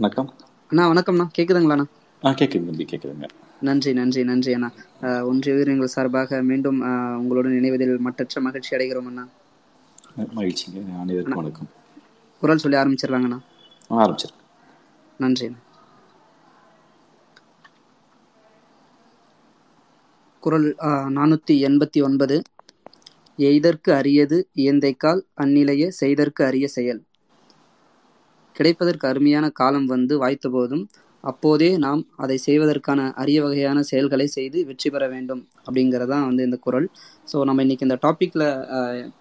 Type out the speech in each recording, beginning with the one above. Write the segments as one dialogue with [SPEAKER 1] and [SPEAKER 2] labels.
[SPEAKER 1] வணக்கம்.
[SPEAKER 2] அண்ணா வணக்கம்ண்ணா கேக்குதுங்களாண்ணா?
[SPEAKER 1] ஆ கேட்குது தம்பி கேட்குதுங்க
[SPEAKER 2] நன்றி நன்றி நன்றி அண்ணா. ஒன்றிய உயிரினங்கள் சார்பாக மீண்டும் அஹ், உங்களுடன் இணைவதில் மட்டற்ற மகிழ்ச்சி அடைகிறோம் அண்ணா.
[SPEAKER 1] மகிழ்ச்சிங்க. அனைவருக்கும் வணக்கம்.
[SPEAKER 2] குரல் சொல்லி ஆரம்பிச்சிடலாங்கண்ணா.
[SPEAKER 1] ஆ, ஆரம்பிச்சிருங்க
[SPEAKER 2] நன்றி குரல் நானூற்றி எண்பத்தி ஒன்பது. எய்தற்கு அரியது இயந்தைக்கால் அந்நிலைய செய்தற்கு அரிய செயல். கிடைப்பதற்கு அருமையான காலம் வந்து வாய்த்த போதும் அப்போதே நாம் அதை செய்வதற்கான அரிய வகையான செயல்களை செய்து வெற்றி பெற வேண்டும் அப்படிங்கிறதான் வந்து இந்த குரல். ஸோ நம்ம இன்னைக்கு இந்த டாப்பிக்கில்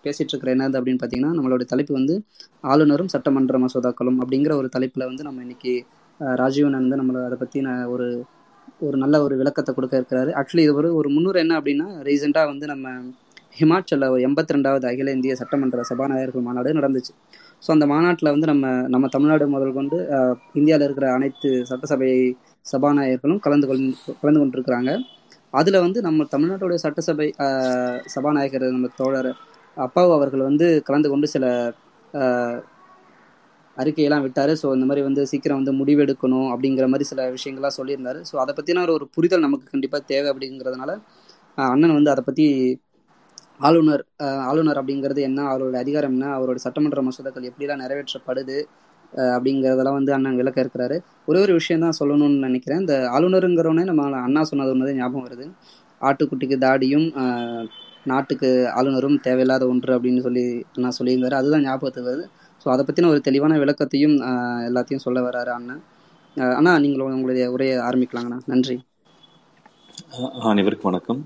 [SPEAKER 2] பேசிகிட்டு இருக்கிற என்னது அப்படின்னு பார்த்தீங்கன்னா நம்மளோட தலைப்பு வந்து ஆளுநரும் சட்டமன்ற மசோதாக்களும் அப்படிங்கிற ஒரு தலைப்பில் வந்து நம்ம இன்னைக்கு ராஜீவன் வந்து நம்மளை அதை பற்றின ஒரு ஒரு நல்ல ஒரு விளக்கத்தை கொடுக்க இருக்கிறாரு. ஆக்சுவலி இது ஒரு ஒரு முன்னூறு என்ன அப்படின்னா ரீசெண்டாக வந்து நம்ம ஹிமாச்சலில் ஒரு எண்பத்தி ரெண்டாவது அகில இந்திய சட்டமன்ற சபாநாயகர்கள் மாநாடு நடந்துச்சு. ஸோ அந்த மாநாட்டில் வந்து நம்ம நம்ம தமிழ்நாடு முதல் கொண்டு இந்தியாவில் இருக்கிற அனைத்து சட்டசபை சபாநாயகர்களும் கலந்து கொள் கலந்து கொண்டிருக்கிறாங்க. அதில் வந்து நம்ம தமிழ்நாட்டுடைய சட்டசபை சபாநாயகர் நம்ம தோழர் அப்பாவு அவர்கள் வந்து கலந்து கொண்டு சில அறிக்கையெல்லாம் விட்டார். ஸோ இந்த மாதிரி வந்து சீக்கிரம் வந்து முடிவெடுக்கணும் அப்படிங்கிற மாதிரி சில விஷயங்கள்லாம் சொல்லியிருந்தாரு. ஸோ அதை பற்றின ஒரு புரிதல் நமக்கு கண்டிப்பாக தேவை அப்படிங்கிறதுனால அண்ணன் வந்து அதை பற்றி ஆளுநர் ஆளுநர் அப்படிங்கிறது என்ன அவரோட அதிகாரம் என்ன அவரோட சட்டமன்ற மசோதாக்கள் எப்படிலாம் நிறைவேற்றப்படுது அப்படிங்கிறதெல்லாம் வந்து அண்ணன் விளக்க இருக்கிறாரு. ஒரே ஒரு விஷயம் தான் சொல்லணும்னு நினைக்கிறேன். இந்த ஆளுநருங்கிறவனே நம்ம அண்ணா சொன்னது ஒன்று ஞாபகம் வருது. ஆட்டுக்குட்டிக்கு தாடியும் நாட்டுக்கு ஆளுநரும் தேவையில்லாத ஒன்று அப்படின்னு சொல்லி அண்ணா சொல்லியிருந்தாரு. அதுதான் ஞாபகத்துக்கு வருது. ஸோ அதை பற்றின ஒரு தெளிவான விளக்கத்தையும் எல்லாத்தையும் சொல்ல வராரு அண்ணன் அண்ணா நீங்கள் உங்களுடைய உரையை ஆரம்பிக்கலாங்கண்ணா. நன்றி.
[SPEAKER 1] அனைவருக்கும் வணக்கம்.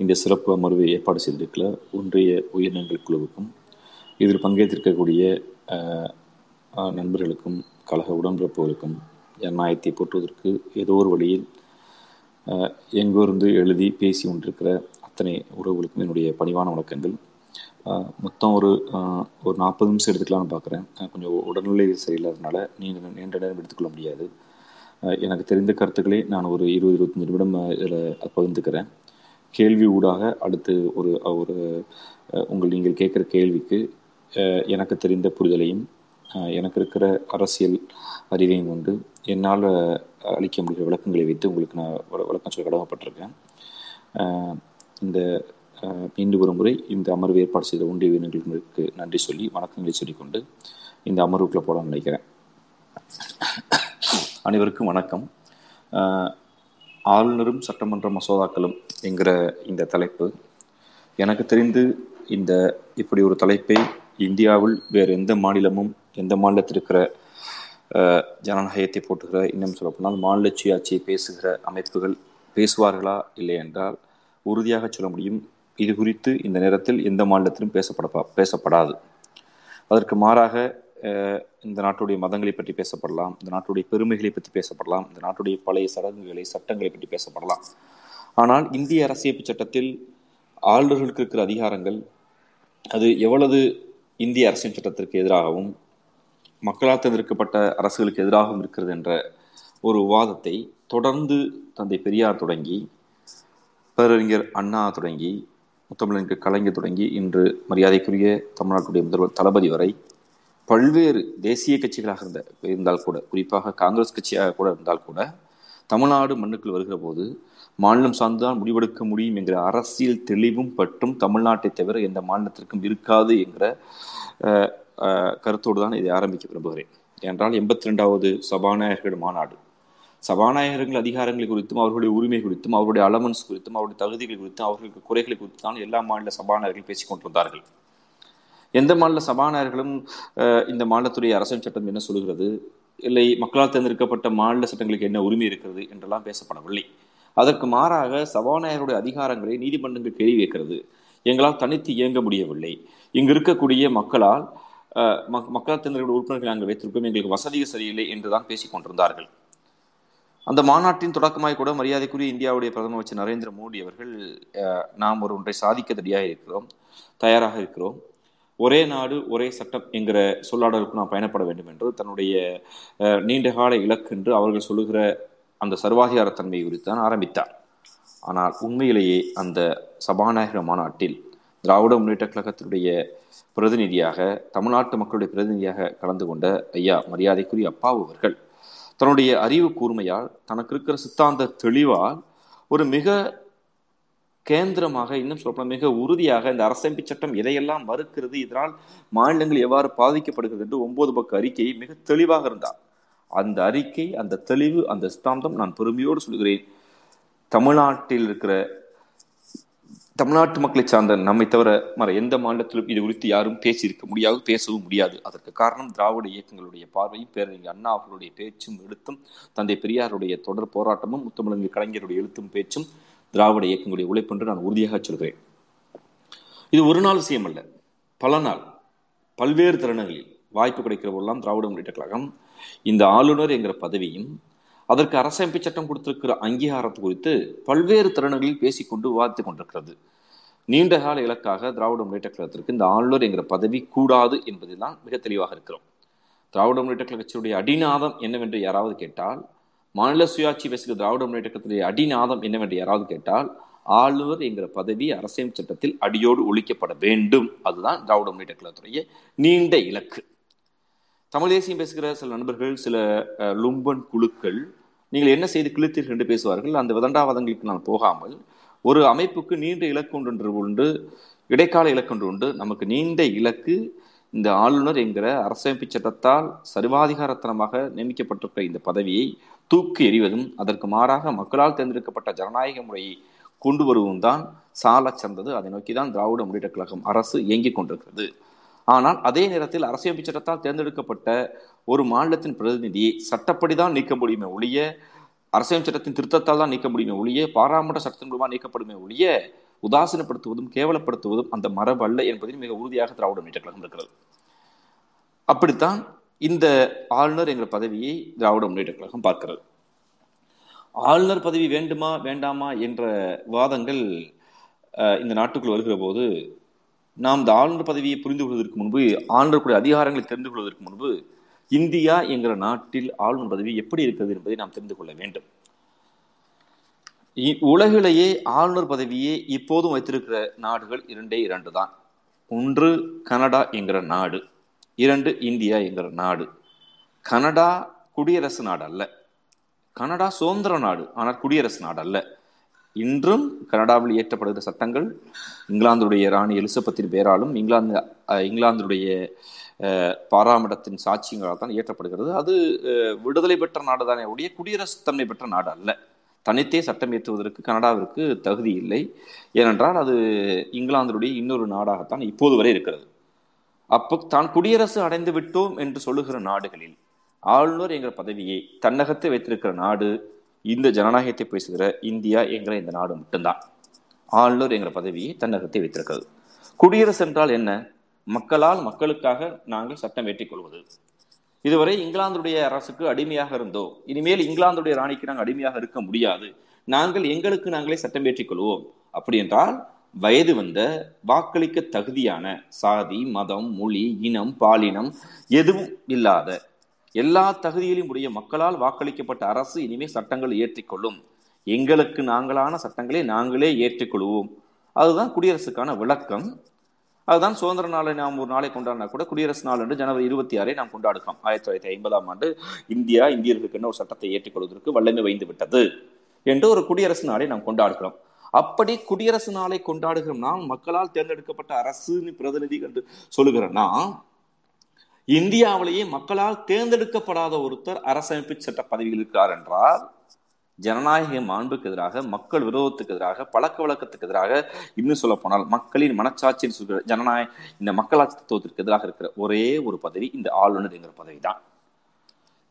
[SPEAKER 1] இந்த சிறப்பு அமர்வை ஏற்பாடு செய்திருக்கிற ஒன்றிய உயிரினங்கள் குழுவுக்கும் இதில் பங்கேற்றிருக்கக்கூடிய நண்பர்களுக்கும் கழக உடன்பிறப்புகளுக்கும் ஜனநாயகத்தை போற்றுவதற்கு ஏதோ ஒரு வழியில் எங்கிருந்து எழுதி பேசி கொண்டிருக்கிற அத்தனை உறவுகளுக்கும் என்னுடைய பணிவான வணக்கங்கள். மொத்தம் ஒரு ஒரு நாற்பது நிமிஷம் எடுத்துக்கலாம்னு பார்க்குறேன். கொஞ்சம் உடல்நிலை சரியில்லாதனால நீங்கள் நீண்ட நேரம் எடுத்துக்கொள்ள முடியாது. எனக்கு தெரிந்த கருத்துக்களை நான் ஒரு இருபது இருபத்தஞ்சு நிமிடம் இதில் பகிர்ந்துக்கிறேன். கேள்வி ஊடாக அடுத்து ஒரு ஒரு உங்கள் நீங்கள் கேட்குற கேள்விக்கு எனக்கு தெரிந்த புரிதலையும் எனக்கு இருக்கிற அரசியல் அறிவையும் கொண்டு என்னால் அளிக்க முடிகிற விளக்கங்களை வைத்து உங்களுக்கு நான் விளக்கம் சொல்ல கடமைப்பட்டிருக்கேன். இந்த மீண்டு மீண்டும் ஒரு முறை இந்த அமர்வு ஏற்பாடு செய்த ஒன்றிய வீரர்களுக்கு நன்றி சொல்லி வணக்கங்களை சொல்லிக்கொண்டு இந்த அமர்வுக்குள்ளே போட நினைக்கிறேன். அனைவருக்கும் வணக்கம். ஆளுநரும் சட்டமன்ற மசோதாக்களும் என்கிற இந்த தலைப்பு. எனக்கு தெரிந்து இந்த இப்படி ஒரு தலைப்பை இந்தியாவில் வேறு எந்த மாநிலமும் எந்த மாநிலத்தில் இருக்கிற ஜனநாயகத்தை போட்டுகிற இன்னும் சொல்லப்போனால் மாநில சுயாட்சியை பேசுகிற அமைப்புகள் பேசுவார்களா இல்லை என்றால் உறுதியாக சொல்ல முடியும் இது குறித்து இந்த நேரத்தில் எந்த மாநிலத்திலும் பேசப்பட பேசப்படாது. அதற்கு மாறாக இந்த நாட்டுடைய மதங்களை பற்றி பேசப்படலாம் இந்த நாட்டுடைய பெருமைகளை பற்றி பேசப்படலாம் இந்த நாட்டுடைய பழைய சடங்குகளை சட்டங்களை பற்றி பேசப்படலாம். ஆனால் இந்திய அரசியல் சட்டத்தில் ஆளுநர்களுக்கு இருக்கிற அதிகாரங்கள் அது எவ்வளவு இந்திய அரசியல் சட்டத்திற்கு எதிராகவும் மக்களால் தேர்ந்தெடுக்கப்பட்ட அரசுகளுக்கு எதிராகவும் இருக்கிறது என்ற ஒரு விவாதத்தை தொடர்ந்து தந்தை பெரியார் தொடங்கி பேரறிஞர் அண்ணா தொடங்கி முத்தமிழனுக்கு கலைஞர் தொடங்கி இன்று மரியாதைக்குரிய தமிழ்நாட்டுடைய முதல்வர் தளபதி வரை பல்வேறு தேசிய கட்சிகளாக இருந்த இருந்தால் கூட குறிப்பாக காங்கிரஸ் கட்சியாக கூட இருந்தால் கூட தமிழ்நாடு மண்ணுக்குள் வருகிற போது மாநிலம் சார்ந்துதான் முடிவெடுக்க முடியும் என்கிற அரசியல் தெளிவும் பற்றும் தமிழ்நாட்டை தவிர எந்த மாநிலத்திற்கும் இருக்காது என்கிற கருத்தோடு தான் இதை ஆரம்பிக்க விரும்புகிறேன். என்றால் எண்பத்தி ரெண்டாவது சபாநாயகர்கள் மாநாடு. சபாநாயகர்கள் அதிகாரங்கள் குறித்தும் அவர்களுடைய உரிமை குறித்தும் அவருடைய அலவன்ஸ் குறித்தும் அவருடைய தகுதிகள் குறித்தும் அவர்களுக்கு குறைகளை குறித்து தான் எல்லா மாநில சபாநாயகர்கள் பேசிக் கொண்டிருந்தார்கள் எந்த மாநில சபாநாயகர்களும் இந்த மாநிலத்துடைய அரசியல் சட்டம் என்ன சொல்கிறது இல்லை மக்களால் தேர்ந்தெடுக்கப்பட்ட மாநில சட்டங்களுக்கு என்ன உரிமை இருக்கிறது என்றெல்லாம் பேசப்படவில்லை. அதற்கு மாறாக சபாநாயகருடைய அதிகாரங்களை நீதிமன்றங்கள் கேள்வி வைக்கிறது எங்களால் தனித்து இயங்க முடியவில்லை. இங்கு இருக்கக்கூடிய மக்களால் மக்- மக்களால் தேர்ந்தெடுக்கப்பட்ட உறுப்பினர்கள் நாங்கள் வைத்திருக்கோம் எங்களுக்கு வசதிகள் சரியில்லை என்றுதான் பேசிக் கொண்டிருந்தார்கள். அந்த மாநாட்டின் தொடக்கமாய் கூட மரியாதைக்குரிய இந்தியாவுடைய பிரதமர் அமைச்சர் நரேந்திர மோடி அவர்கள் நாம் ஒரு ஒன்றை சாதிக்க தடியாக இருக்கிறோம் தயாராக இருக்கிறோம். ஒரே நாடு ஒரே சட்டம் என்கிற சொல்லாடலுக்கு நாம் பயணப்பட வேண்டும் என்று தன்னுடைய நீண்டகால இலக்கு என்று அவர்கள் சொல்லுகிற அந்த சர்வாதிகாரத்தன்மை குறித்து தான் ஆரம்பித்தார். ஆனால் உண்மையிலேயே அந்த சபாநாயகர் மாநாட்டில் திராவிட முன்னேற்ற கழகத்தினுடைய பிரதிநிதியாக தமிழ்நாட்டு மக்களுடைய பிரதிநிதியாக கலந்து கொண்ட ஐயா மரியாதைக்குரிய அப்பாவு அவர்கள் தன்னுடைய அறிவு கூர்மையால் தனக்கு இருக்கிற சித்தாந்த தெளிவால் ஒரு மிக கேந்திரமாக இன்னும் சொல்லப்போனால் மிக உறுதியாக இந்த அரசமைப்பு சட்டம் எதையெல்லாம் மறுக்கிறது இதனால் மாநிலங்கள் எவ்வாறு பாதிக்கப்படுகிறது என்று ஒன்பது பக்க அறிக்கை மிக தெளிவாக இருந்தார். அந்த அறிக்கை அந்த தெளிவு அந்த சித்தாந்தம் நான் பெருமையோடு சொல்கிறேன். தமிழ்நாட்டில் இருக்கிற தமிழ்நாட்டு மக்களை சார்ந்த நம்மை தவிர மற எந்த மாநிலத்திலும் இது குறித்து யாரும் பேசியிருக்க முடியாது பேசவும் முடியாது. அதற்கு காரணம் திராவிட இயக்கங்களுடைய பார்வையும் பேரறிஞர் அண்ணா அவர்களுடைய பேச்சும் எழுத்தும் தந்தை பெரியாருடைய தொடர் போராட்டமும் முத்தமிழங்கு கலைஞருடைய எழுத்தும் பேச்சும் திராவிட இயக்கங்களுடைய உழைப்பு என்று நான் உறுதியாக சொல்கிறேன். இது ஒரு நாள் விஷயம் அல்ல. பல நாள் பல்வேறு தருணங்களில் வாய்ப்பு கிடைக்கிற போதெல்லாம் திராவிட முன்னேற்ற கழகம் இந்த ஆளுநர் என்கிற பதவியும் அதற்கு அரசமைப்பு சட்டம் கொடுத்திருக்கிற அங்கீகாரத்து குறித்து பல்வேறு தருணங்களில் பேசிக்கொண்டு விவாதித்துக் கொண்டிருக்கிறது. நீண்ட கால இலக்காக திராவிட முன்னேற்ற கழகத்திற்கு இந்த ஆளுநர் என்கிற பதவி கூடாது என்பதில் தான் மிக தெளிவாக இருக்கிறோம். திராவிட முன்னேற்ற கழகத்தினுடைய அடிநாதம் என்னவென்று யாராவது கேட்டால் மாநில சுயாட்சி பேசுகிற திராவிட முன்னேற்ற கழகத்தினுடைய அடிநாதம் என்னவென்று யாராவது கேட்டால் ஆளுநர் என்கிற பதவி அரசியல் சட்டத்தில் அடியோடு ஒழிக்கப்பட வேண்டும். அதுதான் திராவிட முன்னேற்ற கழகத்துடைய நீண்ட இலக்கு. தமிழ் தேசியம் பேசுகிற சில நண்பர்கள் சில லும்பன் குழுக்கள் நீங்கள் என்ன செய்து கிழித்தீர்கள் என்று பேசுவார்கள். அந்த விதண்டாவாதங்களுக்கு நான் போகாமல் ஒரு அமைப்புக்கு நீண்ட இலக்கு ஒன்று உண்டு இடைக்கால இலக்கொன்று உண்டு. நமக்கு நீண்ட இலக்கு இந்த ஆளுநர் என்கிற அரசமைப்பு சட்டத்தால் சர்வாதிகாரத்தனமாக நியமிக்கப்பட்டிருக்கிற இந்த பதவியை தூக்கு எறிவதும் அதற்கு மாறாக மக்களால் தேர்ந்தெடுக்கப்பட்ட ஜனநாயக முறையை கொண்டு வருவதும் தான் சால சிறந்தது அதை நோக்கி தான் திராவிட முன்னேற்ற கழகம் அரசு இயங்கிக் கொண்டிருக்கிறது. ஆனால் அதே நேரத்தில் அரசியல் சட்டத்தால் தேர்ந்தெடுக்கப்பட்ட ஒரு மாநிலத்தின் பிரதிநிதியை சட்டப்படி தான் நீக்க முடியுமே ஒழிய அரசியல் சட்டத்தின் திருத்தத்தால் தான் நீக்க முடியுமே ஒழிய பாராளுமன்ற சட்டத்தின் மூலமாக நீக்கப்படுமே ஒழிய உதாசீனப்படுத்துவதும் கேவலப்படுத்துவதும் அந்த மரபல்ல என்பதில் மிக உறுதியாக திராவிட முன்னேற்ற கழகம் இருக்கிறது. அப்படித்தான் இந்த ஆளுநர் எங்கள் பதவியை திராவிட முன்னேற்ற கழகம் பார்க்கிறது. ஆளுநர் பதவி வேண்டுமா வேண்டாமா என்ற வாதங்கள் இந்த நாட்டுக்குள் வருகிற போது நாம் இந்த ஆளுநர் பதவியை புரிந்து கொள்வதற்கு முன்பு ஆளுநருக்குரிய அதிகாரங்களை தெரிந்து கொள்வதற்கு முன்பு இந்தியா என்கிற நாட்டில் ஆளுநர் பதவி எப்படி இருக்கிறது என்பதை நாம் தெரிந்து கொள்ள வேண்டும். உலகிலேயே ஆளுநர் பதவியை இப்போதும் வைத்திருக்கிற நாடுகள் இரண்டே இரண்டு தான் ஒன்று கனடா என்கிற நாடு. இரண்டு இந்தியா என்கிற நாடு. கனடா குடியரசு நாடு அல்ல கனடா சுதந்திர நாடு ஆனால் குடியரசு நாடு அல்ல இன்றும் கனடாவில் இயற்றப்படுகிற சட்டங்கள் இங்கிலாந்துடைய ராணி எலிசபெத்தின் பெயராலும் இங்கிலாந்து இங்கிலாந்துடைய பாராமடத்தின் சாட்சியங்களால் தான் இயற்றப்படுகிறது. அது விடுதலை பெற்ற நாடு தானே உடைய குடியரசு தன்மை பெற்ற நாடு அல்ல தனித்தே சட்டம் இயற்றுவதற்கு கனடாவிற்கு தகுதி இல்லை. ஏனென்றால் அது இங்கிலாந்துடைய இன்னொரு நாடாகத்தான் இப்போது வரை இருக்கிறது. அப்போ தான் குடியரசு அடைந்து விட்டோம் என்று சொல்லுகிற நாடுகளில் ஆளுநர் என்கிற பதவியை தன்னகத்தை வைத்திருக்கிற நாடு இந்த ஜனநாயகத்தை பேசுகிற இந்தியா என்கிற இந்த நாடு மட்டும்தான். ஆளுநர் என்கிற பதவியை தன்னகத்தை வைத்திருக்கிறது. குடியரசு என்றால் என்ன? மக்களால் மக்களுக்காக நாங்கள் சட்டம் ஏற்றிக் கொள்வது. இதுவரை இங்கிலாந்துடைய அரசுக்கு அடிமையாக இருந்தோம் இனிமேல் இங்கிலாந்துடைய ராணிக்கு நாங்கள் அடிமையாக இருக்க முடியாது. நாங்கள் எங்களுக்கு நாங்களே சட்டம் ஏற்றிக் கொள்வோம். அப்படி என்றால் வயது வந்த வாக்களிக்க தகுதியான சாதி மதம் மொழி இனம் பாலினம் எதுவும் இல்லாத எல்லா தகுதியிலும் உடைய மக்களால் வாக்களிக்கப்பட்ட அரசு இனிமேல் சட்டங்கள் ஏற்றிக்கொள்ளும் எங்களுக்கு நாங்களான சட்டங்களை நாங்களே ஏற்றுக்கொள்வோம். அதுதான் குடியரசுக்கான விளக்கம். அதுதான் சுதந்திர நாளை நாம் ஒரு நாளை கொண்டாடினா கூட குடியரசு நாள் என்று ஜனவரி இருபத்தி ஆறை நாம் கொண்டாடுகிறோம். ஆயிரத்தி தொள்ளாயிரத்தி ஐம்பதாம் ஆண்டு இந்தியா இந்தியர்களுக்கு ஒரு சட்டத்தை ஏற்றுக்கொள்வதற்கு வல்லமை வைந்து விட்டது என்று ஒரு குடியரசு நாளை நாம் கொண்டாடுகிறோம். அப்படி குடியரசு நாளை கொண்டாடுகிற நான் மக்களால் தேர்ந்தெடுக்கப்பட்ட அரசுன்னு பிரதிநிதி என்று சொல்லுகிறேன்னா இந்தியாவிலேயே மக்களால் தேர்ந்தெடுக்கப்படாத ஒருத்தர் அரசமைப்பு சட்ட பதவியில் இருக்கிறார் என்றால் ஜனநாயக மாண்புக்கு எதிராக மக்கள் விரோதத்துக்கு எதிராக பழக்க வழக்கத்துக்கு எதிராக இன்னும் சொல்ல போனால் மக்களின் மனச்சாட்சியின் சொல்கிற ஜனநாயக இந்த மக்களாட்சி தத்துவத்திற்கு எதிராக இருக்கிற ஒரே ஒரு பதவி இந்த ஆளுநர் என்கிற பதவி தான்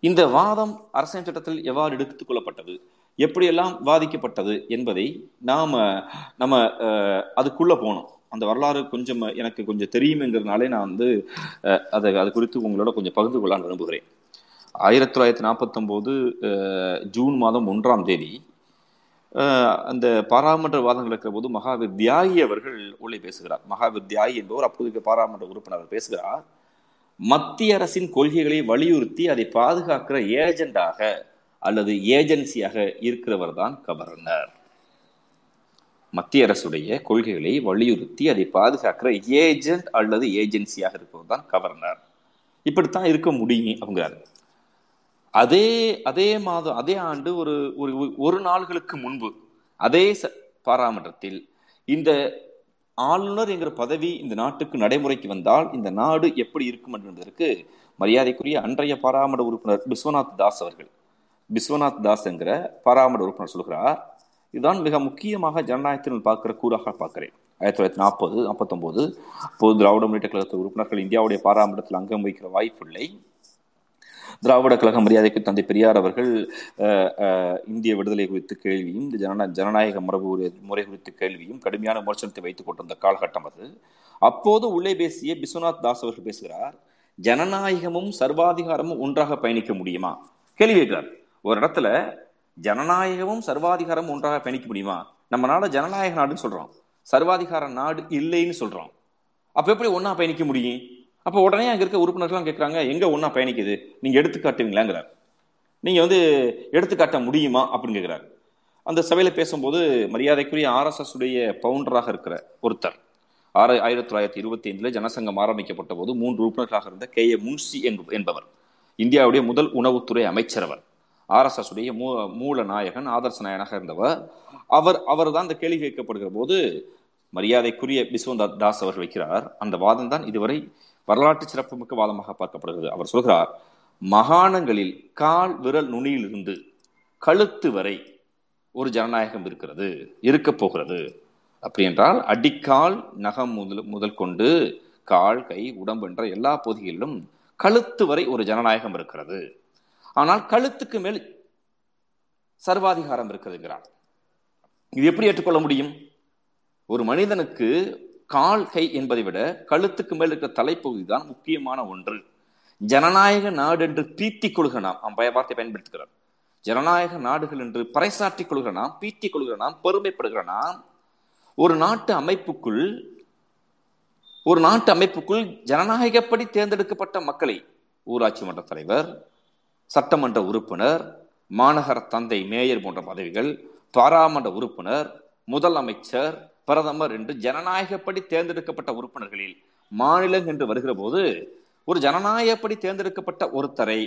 [SPEAKER 1] இந்த வாதம் அரசியல் சட்டத்தில் எவ்வாறு எடுத்துக் கொள்ளப்பட்டது? எப்படியெல்லாம் வாதிக்கப்பட்டது என்பதை நாம் நம்ம அதுக்குள்ளே போனோம் அந்த வரலாறு கொஞ்சம் எனக்கு கொஞ்சம் தெரியுங்கிறதுனாலே நான் வந்து அதை அது குறித்து உங்களோட கொஞ்சம் பகிர்ந்து கொள்ள விரும்புகிறேன். ஆயிரத்தி தொள்ளாயிரத்தி நாற்பத்தொம்போது ஜூன் மாதம் ஒன்றாம் தேதி அந்த பாராளுமன்ற வாதங்கள் இருக்கிற போது மகாவீர் தியாகி அவர்கள் உள்ளே பேசுகிறார். மகாவீர் தியாகி என்பவர் அப்போதைக்கு பாராளுமன்ற உறுப்பினர் பேசுகிறார். மத்திய அரசின் கொள்கைகளை வலியுறுத்தி அதை பாதுகாக்கிற ஏஜெண்டாக அல்லது ஏஜென்சியாக இருக்கிறவர் தான் கவர்னர். மத்திய அரசுடைய கொள்கைகளை வலியுறுத்தி அதை பாதுகாக்கிற ஏஜென்ட் அல்லது ஏஜென்சியாக இருப்பவர் தான் கவர்னர். இப்படித்தான் இருக்க முடியும் அப்படிங்கிறாரு. அதே அதே மாதம் அதே ஆண்டு ஒரு ஒரு ஒரு நாள்களுக்கு முன்பு அதே ச- பாராமன்றத்தில் இந்த ஆளுநர் என்கிற பதவி இந்த நாட்டுக்கு நடைமுறைக்கு வந்தால் இந்த நாடு எப்படி இருக்கும் என்பதற்கு மரியாதைக்குரிய அன்றைய பாராமன்ற உறுப்பினர் விஸ்வநாத் தாஸ் அவர்கள் விஸ்வநாத் தாஸ் என்கிற பாராமன்ற உறுப்பினர் சொல்கிறார் இதுதான் மிக முக்கியமாக ஜனநாயகத்தில் பார்க்கிற கூறாக பார்க்கிறேன். ஆயிரத்தி தொள்ளாயிரத்தி நாற்பது நாற்பத்தொன்பது அப்போது திராவிட முன்னேற்ற கழகத்து உறுப்பினர்கள் இந்தியாவுடைய பாராமன்றத்தில் அங்கம் வகிக்கிற வாய்ப்பில்லை. திராவிட கழக மரியாதைக்கு தந்தை பெரியார் அவர்கள் இந்திய விடுதலை குறித்து கேள்வியும் ஜனநா ஜனநாயக மரபு உரி- முறை குறித்து கேள்வியும் கடுமையான விமர்சனத்தை வைத்துக் கொண்டிருந்த காலகட்டம் அது. அப்போது உள்ளே பேசிய விஸ்வநாத் தாஸ் அவர்கள் பேசுகிறார் ஜனநாயகமும் சர்வாதிகாரமும் ஒன்றாக பயணிக்க முடியுமா? கேள்வி கேட்கிறார். ஒரு இடத்துல ஜனநாயகமும் சர்வாதிகாரமும் ஒன்றாக பயணிக்க முடியுமா? நம்ம ஜனநாயக நாடுன்னு சொல்றோம். சர்வாதிகார நாடு இல்லைன்னு சொல்றோம். அப்ப எப்படி ஒன்னா பயணிக்க முடியும்? அப்ப உடனே அங்க இருக்க உறுப்பினர்கள்லாம் கேட்கறாங்க எங்க ஒன்னா பயணிக்குது? நீங்க எடுத்துக்காட்டுவீங்களாங்கிறார். நீங்க வந்து எடுத்துக்காட்ட முடியுமா? அப்படின்னு கேட்கிறார் அந்த சபையில பேசும்போது மரியாதைக்குரிய ஆர்எஸ்எஸ் உடைய பவுண்டராக இருக்கிற ஒருத்தர் ஆறு ஆயிரத்தி தொள்ளாயிரத்தி இருபத்தி ஐந்துல ஜனசங்கம் ஆரம்பிக்கப்பட்ட போது மூன்று உறுப்பினர்களாக இருந்த கே ஏ முன்சி என்பவர் இந்தியாவுடைய முதல் உணவுத்துறை அமைச்சர் அவர். ஆர்எஸ்எஸ் உடைய மூ மூல நாயகன் ஆதர்ச நாயகனாக இருந்தவர். அவர் அவர் தான் இந்த கேள்வி கேட்கப்படுகிற போது மரியாதைக்குரிய விஸ்வநாத் தாஸ் அவர்கள் வைக்கிறார். அந்த வாதம் தான் இதுவரை வரலாற்று சிறப்புமிக்க வாதமாக பார்க்கப்படுகிறது. அவர் சொல்கிறார் மகாணங்களில் கால் விரல் நுனியிலிருந்து கழுத்து வரை ஒரு ஜனநாயகம் இருக்கிறது இருக்க போகிறது. அப்படி என்றால் அடிக்கால் நகம் முதல் முதல் கொண்டு கால் கை உடம்பு என்ற எல்லா பகுதிகளிலும் கழுத்து வரை ஒரு ஜனநாயகம் இருக்கிறது. ஆனால் கழுத்துக்கு மேல் சர்வாதிகாரம் இருக்கிறதுங்கிறார் இது எப்படி ஏற்றுக்கொள்ள முடியும்? ஒரு மனிதனுக்கு கால் கை என்பதை விட கழுத்துக்கு மேல் இருக்கிற தலைப்பகுதி தான் முக்கியமான ஒன்று. ஜனநாயக நாடு என்று பீத்திக் கொள்கிற நாம் அவன் வார்த்தை பயன்படுத்துகிறார். ஜனநாயக நாடுகள் என்று பறைசாற்றிக் கொள்கிற நாம் பீத்திக் கொள்கிற நாம் பெருமைப்படுகிற நாம் ஒரு நாட்டு அமைப்புக்குள் ஒரு நாட்டு அமைப்புக்குள் ஜனநாயகப்படி தேர்ந்தெடுக்கப்பட்ட மக்களை ஊராட்சி மன்ற தலைவர் சட்டமன்ற உறுப்பினர் மாநகர தந்தை மேயர் போன்ற பதவிகள் பாராமன்ற உறுப்பினர் முதலமைச்சர் பிரதமர் என்று ஜனநாயகப்படி தேர்ந்தெடுக்கப்பட்ட உறுப்பினர்களில் மாநிலம் என்று வருகிற போது ஒரு ஜனநாயகப்படி தேர்ந்தெடுக்கப்பட்ட ஒருத்தரை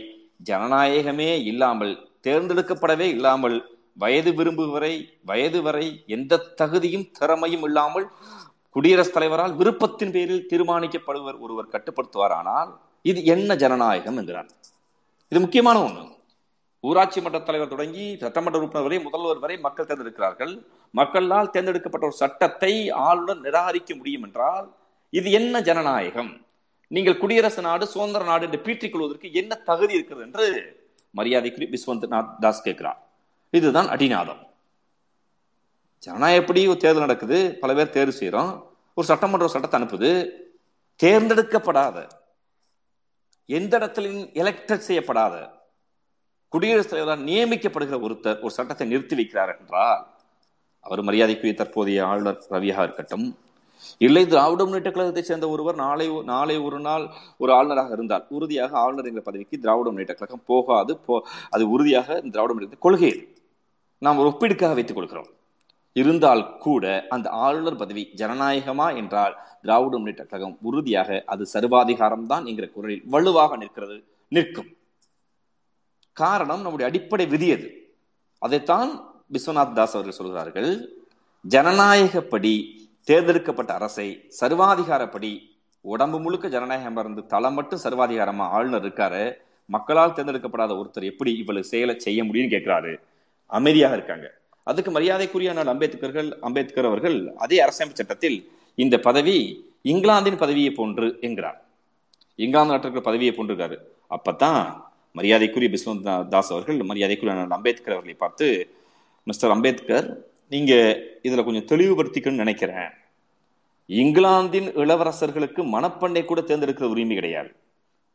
[SPEAKER 1] ஜனநாயகமே இல்லாமல் தேர்ந்தெடுக்கப்படவே இல்லாமல் வயது விரும்புவரை வயது வரை எந்த தகுதியும் திறமையும் இல்லாமல் குடியரசுத் தலைவரால் விருப்பத்தின் பேரில் தீர்மானிக்கப்படுவர் ஒருவர் கட்டுப்படுத்துவாரானால் இது என்ன ஜனநாயகம் என்கிறார். இது முக்கியமான ஒன்று ஊராட்சி மன்ற தலைவர் தொடங்கி சட்டமன்ற உறுப்பினர் வரை முதல்வர் வரை மக்கள் தேர்ந்தெடுக்கிறார்கள். மக்களால் தேர்ந்தெடுக்கப்பட்ட ஒரு சட்டத்தை ஆளுநர் நிராகரிக்க முடியும் என்றால் இது என்ன ஜனநாயகம்? நீங்கள் குடியரசு நாடு சுதந்திர நாடு என்று பீற்றிக் கொள்வதற்கு என்ன தகுதி இருக்கிறது என்று மரியாதைக்குரிய விஸ்வந்த் நாத் தாஸ் கேட்கிறார். இதுதான் அடிநாதம். ஜனநாயகப்படி ஒரு தேர்தல் நடக்குது? பல பேர் தேர்வு செய்கிறோம் ஒரு சட்டமன்ற சட்டத்தை அனுப்புது. தேர்ந்தெடுக்கப்படாத எந்த இடத்திலும் எலெக்டட் செய்யப்படாத குடியரசுத் தலைவரால் நியமிக்கப்படுகிற ஒருத்தர் ஒரு சட்டத்தை நிறுத்தி வைக்கிறார் என்றால் அவர் மரியாதைக்குரிய தற்போதைய ஆளுநர் ரவியாக இருக்கட்டும் இல்லை திராவிட முன்னேற்ற கழகத்தை சேர்ந்த ஒருவர் நாளை நாளை ஒரு நாள் ஒரு ஆளுநராக இருந்தால் உறுதியாக ஆளுநர் என்ற பதவிக்கு திராவிட முன்னேற்ற கழகம் போகாது போ அது உறுதியாக இந்த திராவிட முன்னேற்ற கொள்கை நாம் ஒரு ஒப்பீடுக்காக வைத்துக் கொடுக்கிறோம் இருந்தால் கூட அந்த ஆளுநர் பதவி ஜனநாயகமா என்றால் திராவிட முன்னேற்ற கழகம் உறுதியாக அது சர்வாதிகாரம் தான் என்கிற குரலில் வலுவாக நிற்கிறது நிற்கும். காரணம் நம்முடைய அடிப்படை விதி அது. அதைத்தான் விஸ்வநாத் தாஸ் அவர்கள் சொல்கிறார்கள் ஜனநாயகப்படி தேர்ந்தெடுக்கப்பட்ட அரசை சர்வாதிகாரப்படி உடம்பு முழுக்க ஜனநாயகம் இருந்து தலை மட்டும் சர்வாதிகாரமா ஆளுநர் இருக்காரு மக்களால் தேர்ந்தெடுக்கப்படாத ஒருத்தர் எப்படி இவ்வளவு செயலை செய்ய முடியும்னு கேட்கிறாரு? அமைதியாக இருக்காங்க. அதுக்கு மரியாதைக்குரிய அண்ணல் அம்பேத்கர்கள் அம்பேத்கர் அவர்கள் அதே அரசியல் சட்டத்தில் இந்த பதவி இங்கிலாந்தின் பதவியை போன்று என்கிறார். இங்கிலாந்து நாட்டிற்கு பதவியை போன்றிருக்காரு. அப்பதான் மரியாதைக்குரிய பிஸ்வந்த் தாஸ் அவர்கள் மரியாதைக்குரிய அம்பேத்கர் அவர்களை பார்த்து மிஸ்டர் அம்பேத்கர் நீங்க இதுல கொஞ்சம் தெளிவுபடுத்திக்கணும்னு நினைக்கிறேன். இங்கிலாந்தின் இளவரசர்களுக்கு மணப்பெண்ணை கூட தேர்ந்தெடுக்கிற உரிமை கிடையாது.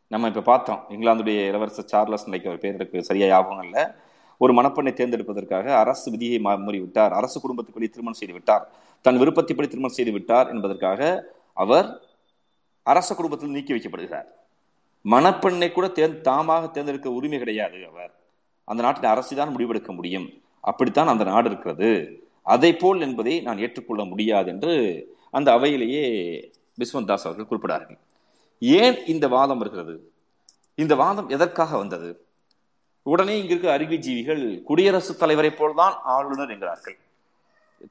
[SPEAKER 1] நம்ம இப்ப பார்த்தோம் இங்கிலாந்துடைய இளவரசர் சார்லஸ் நினைக்க ஒரு பேர் எனக்கு சரியா ஞாபகம் இல்லை. ஒரு மணப்பெண்ணை தேர்ந்தெடுப்பதற்காக அரசு விதியை மாறி விட்டார் அரசு குடும்பத்துப்படி திருமணம் செய்து விட்டார். தன் விருப்பத்தைப்படி திருமணம் செய்து விட்டார் என்பதற்காக அவர் அரச குடும்பத்தில் நீக்கி வைக்கப்படுகிறார். மணப்பெண்ணை கூட தேர் தாமாக தேர்ந்தெடுக்க உரிமை கிடையாது அவர். அந்த நாட்டின் அரசு தான் முடிவெடுக்க முடியும். அப்படித்தான் அந்த நாடு இருக்கிறது. அதை போல் என்பதை நான் ஏற்றுக்கொள்ள முடியாது என்று அந்த அவையிலேயே பிஸ்வந்த் தாஸ் அவர்கள் குறிப்பிடார்கள். ஏன் இந்த வாதம் வருகிறது? இந்த வாதம் எதற்காக வந்தது? உடனே இங்கிருக்க இருக்க அறிவுஜீவிகள் குடியரசுத் தலைவரை போல்தான் ஆளுநர் என்கிறார்கள்.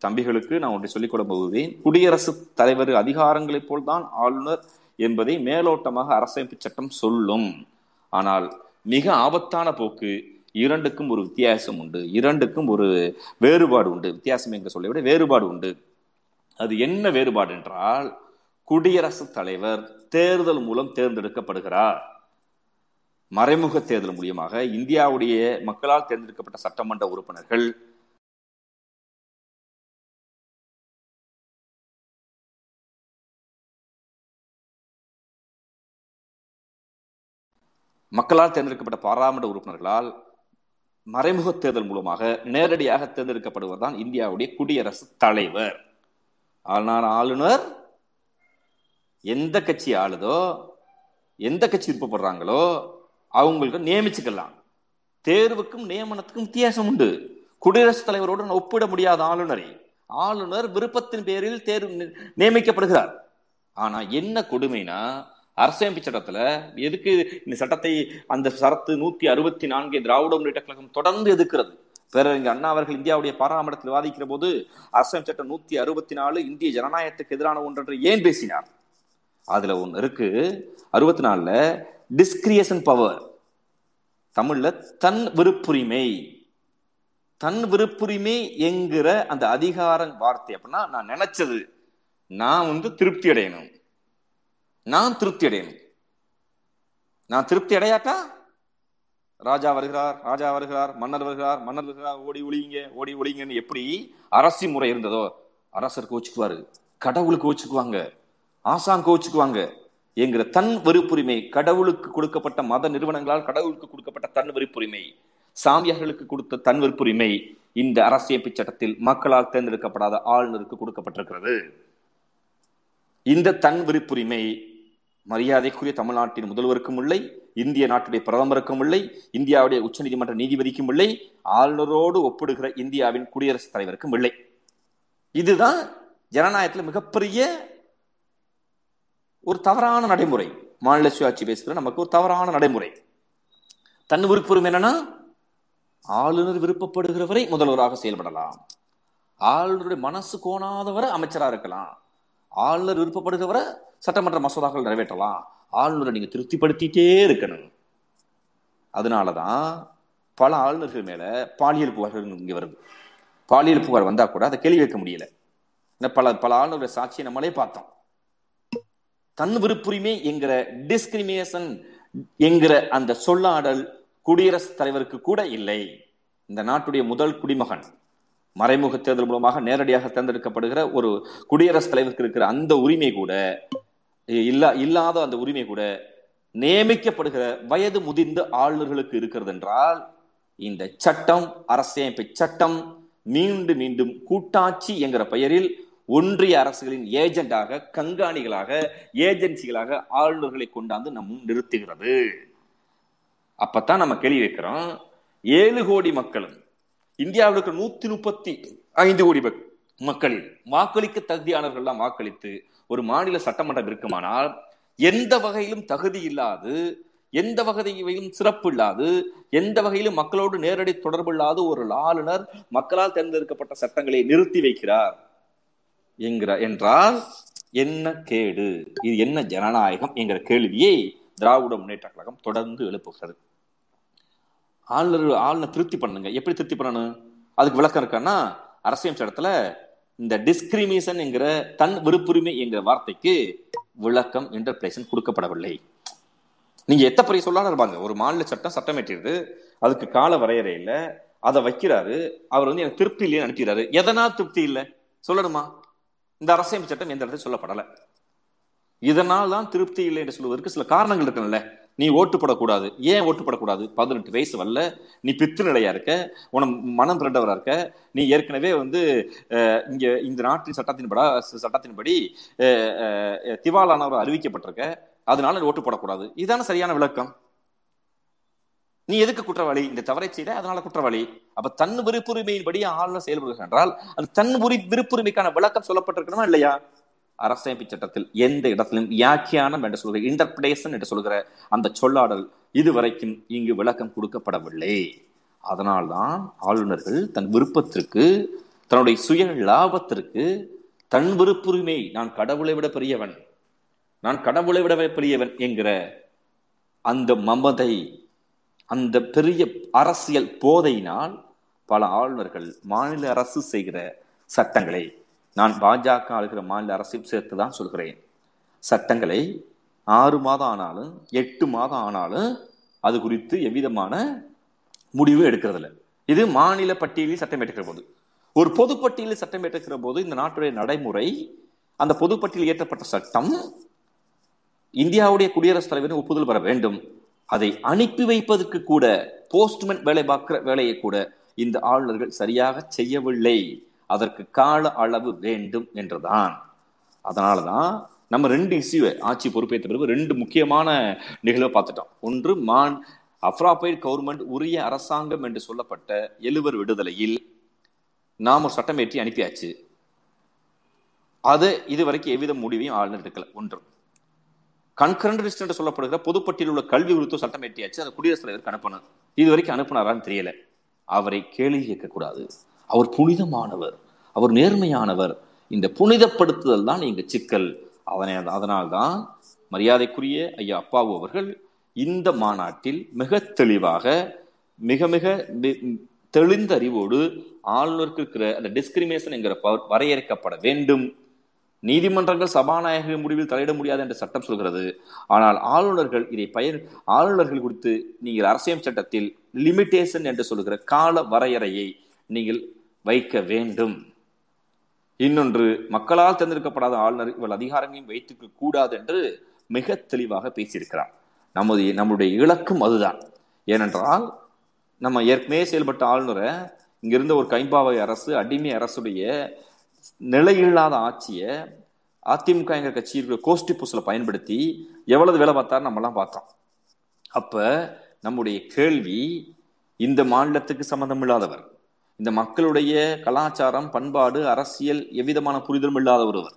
[SPEAKER 1] தம்பிகளுக்கு நான் ஒன்றை சொல்லிக் கொள்ள போகிறேன் குடியரசுத் தலைவர் அதிகாரங்களைப் போல்தான் ஆளுநர் என்பதை மேலோட்டமாக அரசமைப்பு சட்டம் சொல்லும். ஆனால் மிக ஆபத்தான போக்கு இரண்டுக்கும் ஒரு வித்தியாசம் உண்டு. இரண்டுக்கும் ஒரு வேறுபாடு உண்டு. வித்தியாசம் என்று சொல்ல விட வேறுபாடு உண்டு. அது என்ன வேறுபாடு என்றால் குடியரசுத் தலைவர் தேர்தல் மூலம் தேர்ந்தெடுக்கப்படுகிறார். மறைமுக தேர்தல் மூலியமாக இந்தியாவுடைய மக்களால் தேர்ந்தெடுக்கப்பட்ட சட்டமன்ற உறுப்பினர்கள் மக்களால் தேர்ந்தெடுக்கப்பட்ட பாராளுமன்ற உறுப்பினர்களால் மறைமுக தேர்தல் மூலமாக நேரடியாக தேர்ந்தெடுக்கப்படுவர் தான் இந்தியாவுடைய குடியரசு தலைவர். ஆனால் ஆளுநர் எந்த கட்சி ஆளுதோ எந்த கட்சி விருப்பப்படுறாங்களோ அவங்களுக்கு நியமிச்சுக்கலாம். தேர்வுக்கும் நியமனத்துக்கும் வித்தியாசம் உண்டு. குடியரசுத் தலைவருடன் ஒப்பிட முடியாத ஆளுநரை. ஆளுநர் விருப்பத்தின் பேரில் தேர்வு நியமிக்கப்படுகிறார். ஆனா என்ன கொடுமைனா அரசியமைப்பு சட்டத்துல எதுக்கு இந்த சட்டத்தை அந்த சரத்து நூத்தி அறுபத்தி நான்கு திராவிட முன்னேற்ற கழகம் தொடர்ந்து எதிர்க்கிறது? பேரறிஞர் அண்ணா அவர்கள் இந்தியாவுடைய பாராமரத்தில் வாதிக்கிற போது அரசியல் சட்டம் நூத்தி அறுபத்தி நாலு இந்திய ஜனநாயகத்துக்கு எதிரான ஒன்று என்று ஏன் பேசினார்? அதுல ஒன்று இருக்கு. அறுபத்தி நாலுல டிஸ்கிரியேஷன் பவர் தமிழ்ல தன் விருப்புரிமை. தன் விருப்புரிமை என்கிற அந்த அதிகார வார்த்தை அப்படின்னா நான் நினைச்சது நான் வந்து திருப்தி அடையணும். நான் திருப்தி அடையணும். நான் திருப்தி அடையாட்டா? ராஜா வருகிறார் ராஜா வருகிறார் மன்னர் வருகிறார் மன்னர் வருகிறார் ஓடி ஒளிங்க ஓடி ஒளிங்கன்னு எப்படி அரசி முறை இருந்ததோ அரசர் கோச்சுக்குவாரு கடவுளுக்கு கோச்சுக்குவாங்க ஆசான் கோச்சுக்குவாங்க. என்கிற தன் வெறுப்புரிமை கடவுளுக்கு கொடுக்கப்பட்ட மத நிறுவனங்களால் கடவுளுக்கு கொடுக்கப்பட்ட தன் வெறுப்புரிமை சாமியார்களுக்கு கொடுத்த தன் வெறுப்புரிமை இந்த அரசியமைப்பு சட்டத்தில் மக்களால் தேர்ந்தெடுக்கப்படாத ஆளுநருக்கு கொடுக்கப்பட்டிருக்கிறது. இந்த தன் விருப்புரிமை மரியாதைக்குரிய தமிழ்நாட்டின் முதல்வருக்கும் இல்லை இந்திய நாட்டுடைய பிரதமருக்கும் இல்லை இந்தியாவுடைய உச்சநீதிமன்ற நீதிபதிக்கும் இல்லை ஆளுநரோடு ஒப்பிடுகிற இந்தியாவின் குடியரசுத் தலைவருக்கும் இல்லை. இதுதான் ஜனநாயகத்தில் மிகப்பெரிய ஒரு தவறான நடைமுறை. மாநில சுயாட்சி பேசுகிற நமக்கு ஒரு தவறான நடைமுறை. தன் விருப்புரிமை என்னன்னா ஆளுநர் விருப்பப்படுகிறவரை முதல்வராக செயல்படலாம். ஆளுநருடைய மனசு கோணாதவரை அமைச்சராக இருக்கலாம். ஆளுநர் விருப்பப்படுகிறவரை சட்டமன்ற மசோதாக்கள் நிறைவேற்றலாம். ஆளுநரை நீங்க திருப்திப்படுத்திட்டே இருக்கணும். அதனாலதான் பல ஆளுநர்கள் மேல பாலியல் புகார்கள் இங்க வருது. பாலியல் புகார் வந்தா கூட அதை கேள்வி வைக்க முடியல. பல பல ஆளுநருடைய சாட்சியை நம்மளே பார்த்தோம். தன் விருப்புரிமை என்கிற டிஸ்கிரிமினேஷன் என்கிற அந்த சொல்லாடல் குடியரசுத் தலைவருக்கு கூட இல்லை. இந்த நாட்டுடைய முதல் குடிமகன் மறைமுக தேர்தல் மூலமாக நேரடியாக தேர்ந்தெடுக்கப்படுகிற ஒரு குடியரசுத் தலைவருக்கு இருக்கிற அந்த உரிமை கூட இல்லா இல்லாத அந்த உரிமை கூட நியமிக்கப்படுகிற வயது முதிர்ந்த ஆளுநர்களுக்கு இருக்கிறது என்றால் இந்த சட்டம் அரசியமைப்பு சட்டம் மீண்டும் மீண்டும் கூட்டாட்சி என்கிற பெயரில் ஒன்றிய அரசுகளின் ஏஜென்டாக கண்காணிகளாக ஏஜென்சிகளாக ஆளுநர்களை கொண்டாந்து நம் நிறுத்துகிறது. அப்பத்தான் நம்ம கேள்வி வைக்கிறோம் ஏழு கோடி மக்களும் இந்தியாவில் இருக்கிற நூத்தி முப்பத்தி ஐந்து கோடி மக்கள் வாக்களிக்க தகுதியானவர்கள்லாம் வாக்களித்து ஒரு மாநில சட்டமன்றம் இருக்குமானால் எந்த வகையிலும் தகுதி இல்லாது எந்த வகையிலும் சிறப்பு இல்லாது எந்த வகையிலும் மக்களோடு நேரடி தொடர்பு இல்லாத ஒரு ஆளுநர் மக்களால் தேர்ந்தெடுக்கப்பட்ட சட்டங்களை நிறுத்தி வைக்கிறார். என்கிற என்றால் என்ன கேடு? இது என்ன ஜனநாயகம் என்கிற கேள்வியை திராவிட முன்னேற்ற கழகம் தொடர்ந்து எழுப்புகிறது. ஆளுநர் ஆளுநர் திருப்தி பண்ணுங்க. எப்படி திருப்தி பண்ணணும்? அதுக்கு விளக்கம் இருக்கான்னா அரசியல் சட்டத்துல இந்த டிஸ்கிரிமினேஷன் என்கிற தன் விருப்புரிமை என்கிற வார்த்தைக்கு விளக்கம் இன்டர்பிரேஷன் கொடுக்கப்படவில்லை. நீங்க எத்த பெரிய சொல்லாத இருப்பாங்க ஒரு மாநில சட்டம் சட்டம் ஏற்றிடுது அதுக்கு கால வரையறை இல்லை அதை வைக்கிறாரு. அவர் வந்து எனக்கு திருப்தி இல்லைன்னு அனுப்பிடுறாரு எதனால் திருப்தி இல்லை? சொல்லணுமா? இந்த அரசியமைப்பு சட்டம் எந்த இடத்துல சொல்லப்படலை. இதனால் தான் திருப்தி இல்லை என்று சொல்வதற்கு சில காரணங்கள் இருக்குல்ல. நீ ஓட்டு போடக்கூடாது. ஏன் ஓட்டு போடக்கூடாது? பதினெட்டு வயசு வரல. நீ பித்து நிலையா இருக்க. உன மனம் பிறண்டவரா இருக்க. நீ ஏற்கனவே வந்து இங்க இந்த நாட்டின் சட்டத்தின்படா சட்டத்தின்படி திவாலானவர் அறிவிக்கப்பட்டிருக்க. அதனால ஓட்டு போடக்கூடாது. இதுதானே சரியான விளக்கம். நீ எதுக்கு குற்றவாளி? இந்த தவறை செய்த அதனால குற்றவாளி. அப்ப தன் விருப்புரிமையின்படி ஆளுநர் செயல்படுகிறார் என்றால் அது தன் விருப்புரிமைக்கான விளக்கம் சொல்லப்பட்டிருக்கணுமா இல்லையா? அரசமைப்பு சட்டத்தில் எந்த இடத்திலும் வியாக்கியானம் என்று சொல்கிற இன்டர்பிரேஷன் என்று சொல்கிற அந்த சொல்லாடல் இதுவரைக்கும் இங்கு விளக்கம் கொடுக்கப்படவில்லை. அதனால்தான் ஆளுநர்கள் தன் விருப்பத்திற்கு தன்னுடைய சுய லாபத்திற்கு தன் விருப்புரிமை நான் கடவுளை விட பெரியவன் நான் கடவுளை விட பெரியவன் என்கிற அந்த மமதை அந்த பெரிய அரசியல் போதையினால் பல ஆளுநர்கள் மாநில அரசு செய்கிற சட்டங்களை நான் பாஜக ஆளுகிற மாநில அரசையும் சேர்த்து தான் சொல்கிறேன். சட்டங்களை ஆறு மாதம் ஆனாலும் எட்டு மாதம் ஆனாலும் அது குறித்து எவ்விதமான முடிவு எடுக்கிறதில்ல. இது மாநில பட்டியலில் சட்டம் ஏற்றுக்கிற போது. ஒரு பொதுப்பட்டியலில் சட்டம் ஏற்றுக்கிற போது இந்த நாட்டுடைய நடைமுறை அந்த பொதுப்பட்டியலில் ஏற்றப்பட்ட சட்டம் இந்தியாவுடைய குடியரசுத் தலைவரின் ஒப்புதல் பெற வேண்டும். அதை அனுப்பி வைப்பதற்கு கூட போஸ்ட்மேன் வேலை பார்க்கிற வேலையை கூட இந்த ஆளுநர்கள் சரியாக செய்யவில்லை. அதற்கு கால அளவு வேண்டும் என்றுதான். அதனாலதான் நம்ம ரெண்டு இஷ்யூவை ஆட்சி பொறுப்பேற்ற பிறகு ரெண்டு முக்கியமான நிகழ்வை பார்த்துட்டோம். ஒன்று மான் அப்ராபைட் கவர்மெண்ட் உரிய அரசாங்கம் என்று சொல்லப்பட்ட எழுவர் விடுதலையில் நாம் ஒரு சட்டம் ஏற்றி அனுப்பியாச்சு. அது இதுவரைக்கும் எவ்வித முடிவையும் ஆளுநர் எடுக்கல. ஒன்று கன்கரண்ட் லிஸ்ட் என்று சொல்லப்படுகிற பொதுப்பட்டியல் உள்ள கல்வி குறித்து சட்டம் ஏற்றியாச்சு அதை குடியரசுத் தலைவருக்கு அனுப்பணும் இது வரைக்கும் அனுப்பினாரான்னு தெரியல. அவரை கேள்வி கேட்கக்கூடாது. அவர் புனிதமானவர் அவர் நேர்மையானவர். இந்த புனிதப்படுத்துதல் தான் இங்க சிக்கல். அதனை அதனால்தான் மரியாதைக்குரிய ஐயா அப்பாவு அவர்கள் இந்த மாநாட்டில் மிக தெளிவாக மிக மிக தெளிந்த அறிவோடு ஆளுநருக்கு இருக்கிற அந்த டிஸ்கிரிமினேஷன் என்கிற வரையறுக்கப்பட வேண்டும். நீதிமன்றங்கள் சபாநாயகர் முடிவில் தலையிட முடியாது என்ற சட்டம் சொல்கிறது. ஆனால் ஆளுநர்கள் இதை பயன் ஆளுநர்கள் குறித்து நீங்கள் அரசியல் சட்டத்தில் லிமிட்டேஷன் என்று சொல்கிற கால வரையறையை நீங்கள் வைக்க வேண்டும். இன்னொன்று மக்களால் தேர்ந்தெடுக்கப்படாத ஆளுநர் இவள் அதிகாரங்களையும் வைத்துக்க கூடாது என்று மிக தெளிவாக பேசியிருக்கிறார். நமது நம்முடைய இலக்கும் அதுதான். ஏனென்றால் நம்ம ஏற்கனவே செயல்பட்ட ஆளுநரை இங்கிருந்த ஒரு கைம்பாவை அரசு அடிமை அரசுடைய நிலையில்லாத ஆட்சியை அதிமுக எங்க கட்சி இருக்கிற கோஷ்டி புஸ்ல பயன்படுத்தி எவ்வளவு வேலை பார்த்தாரு நம்மலாம் பார்த்தோம். அப்ப நம்முடைய கேள்வி இந்த மாநிலத்துக்கு சம்பந்தம் இல்லாதவர் இந்த மக்களுடைய கலாச்சாரம் பண்பாடு அரசியல் எவ்விதமான புரிதலும் இல்லாத ஒருவர்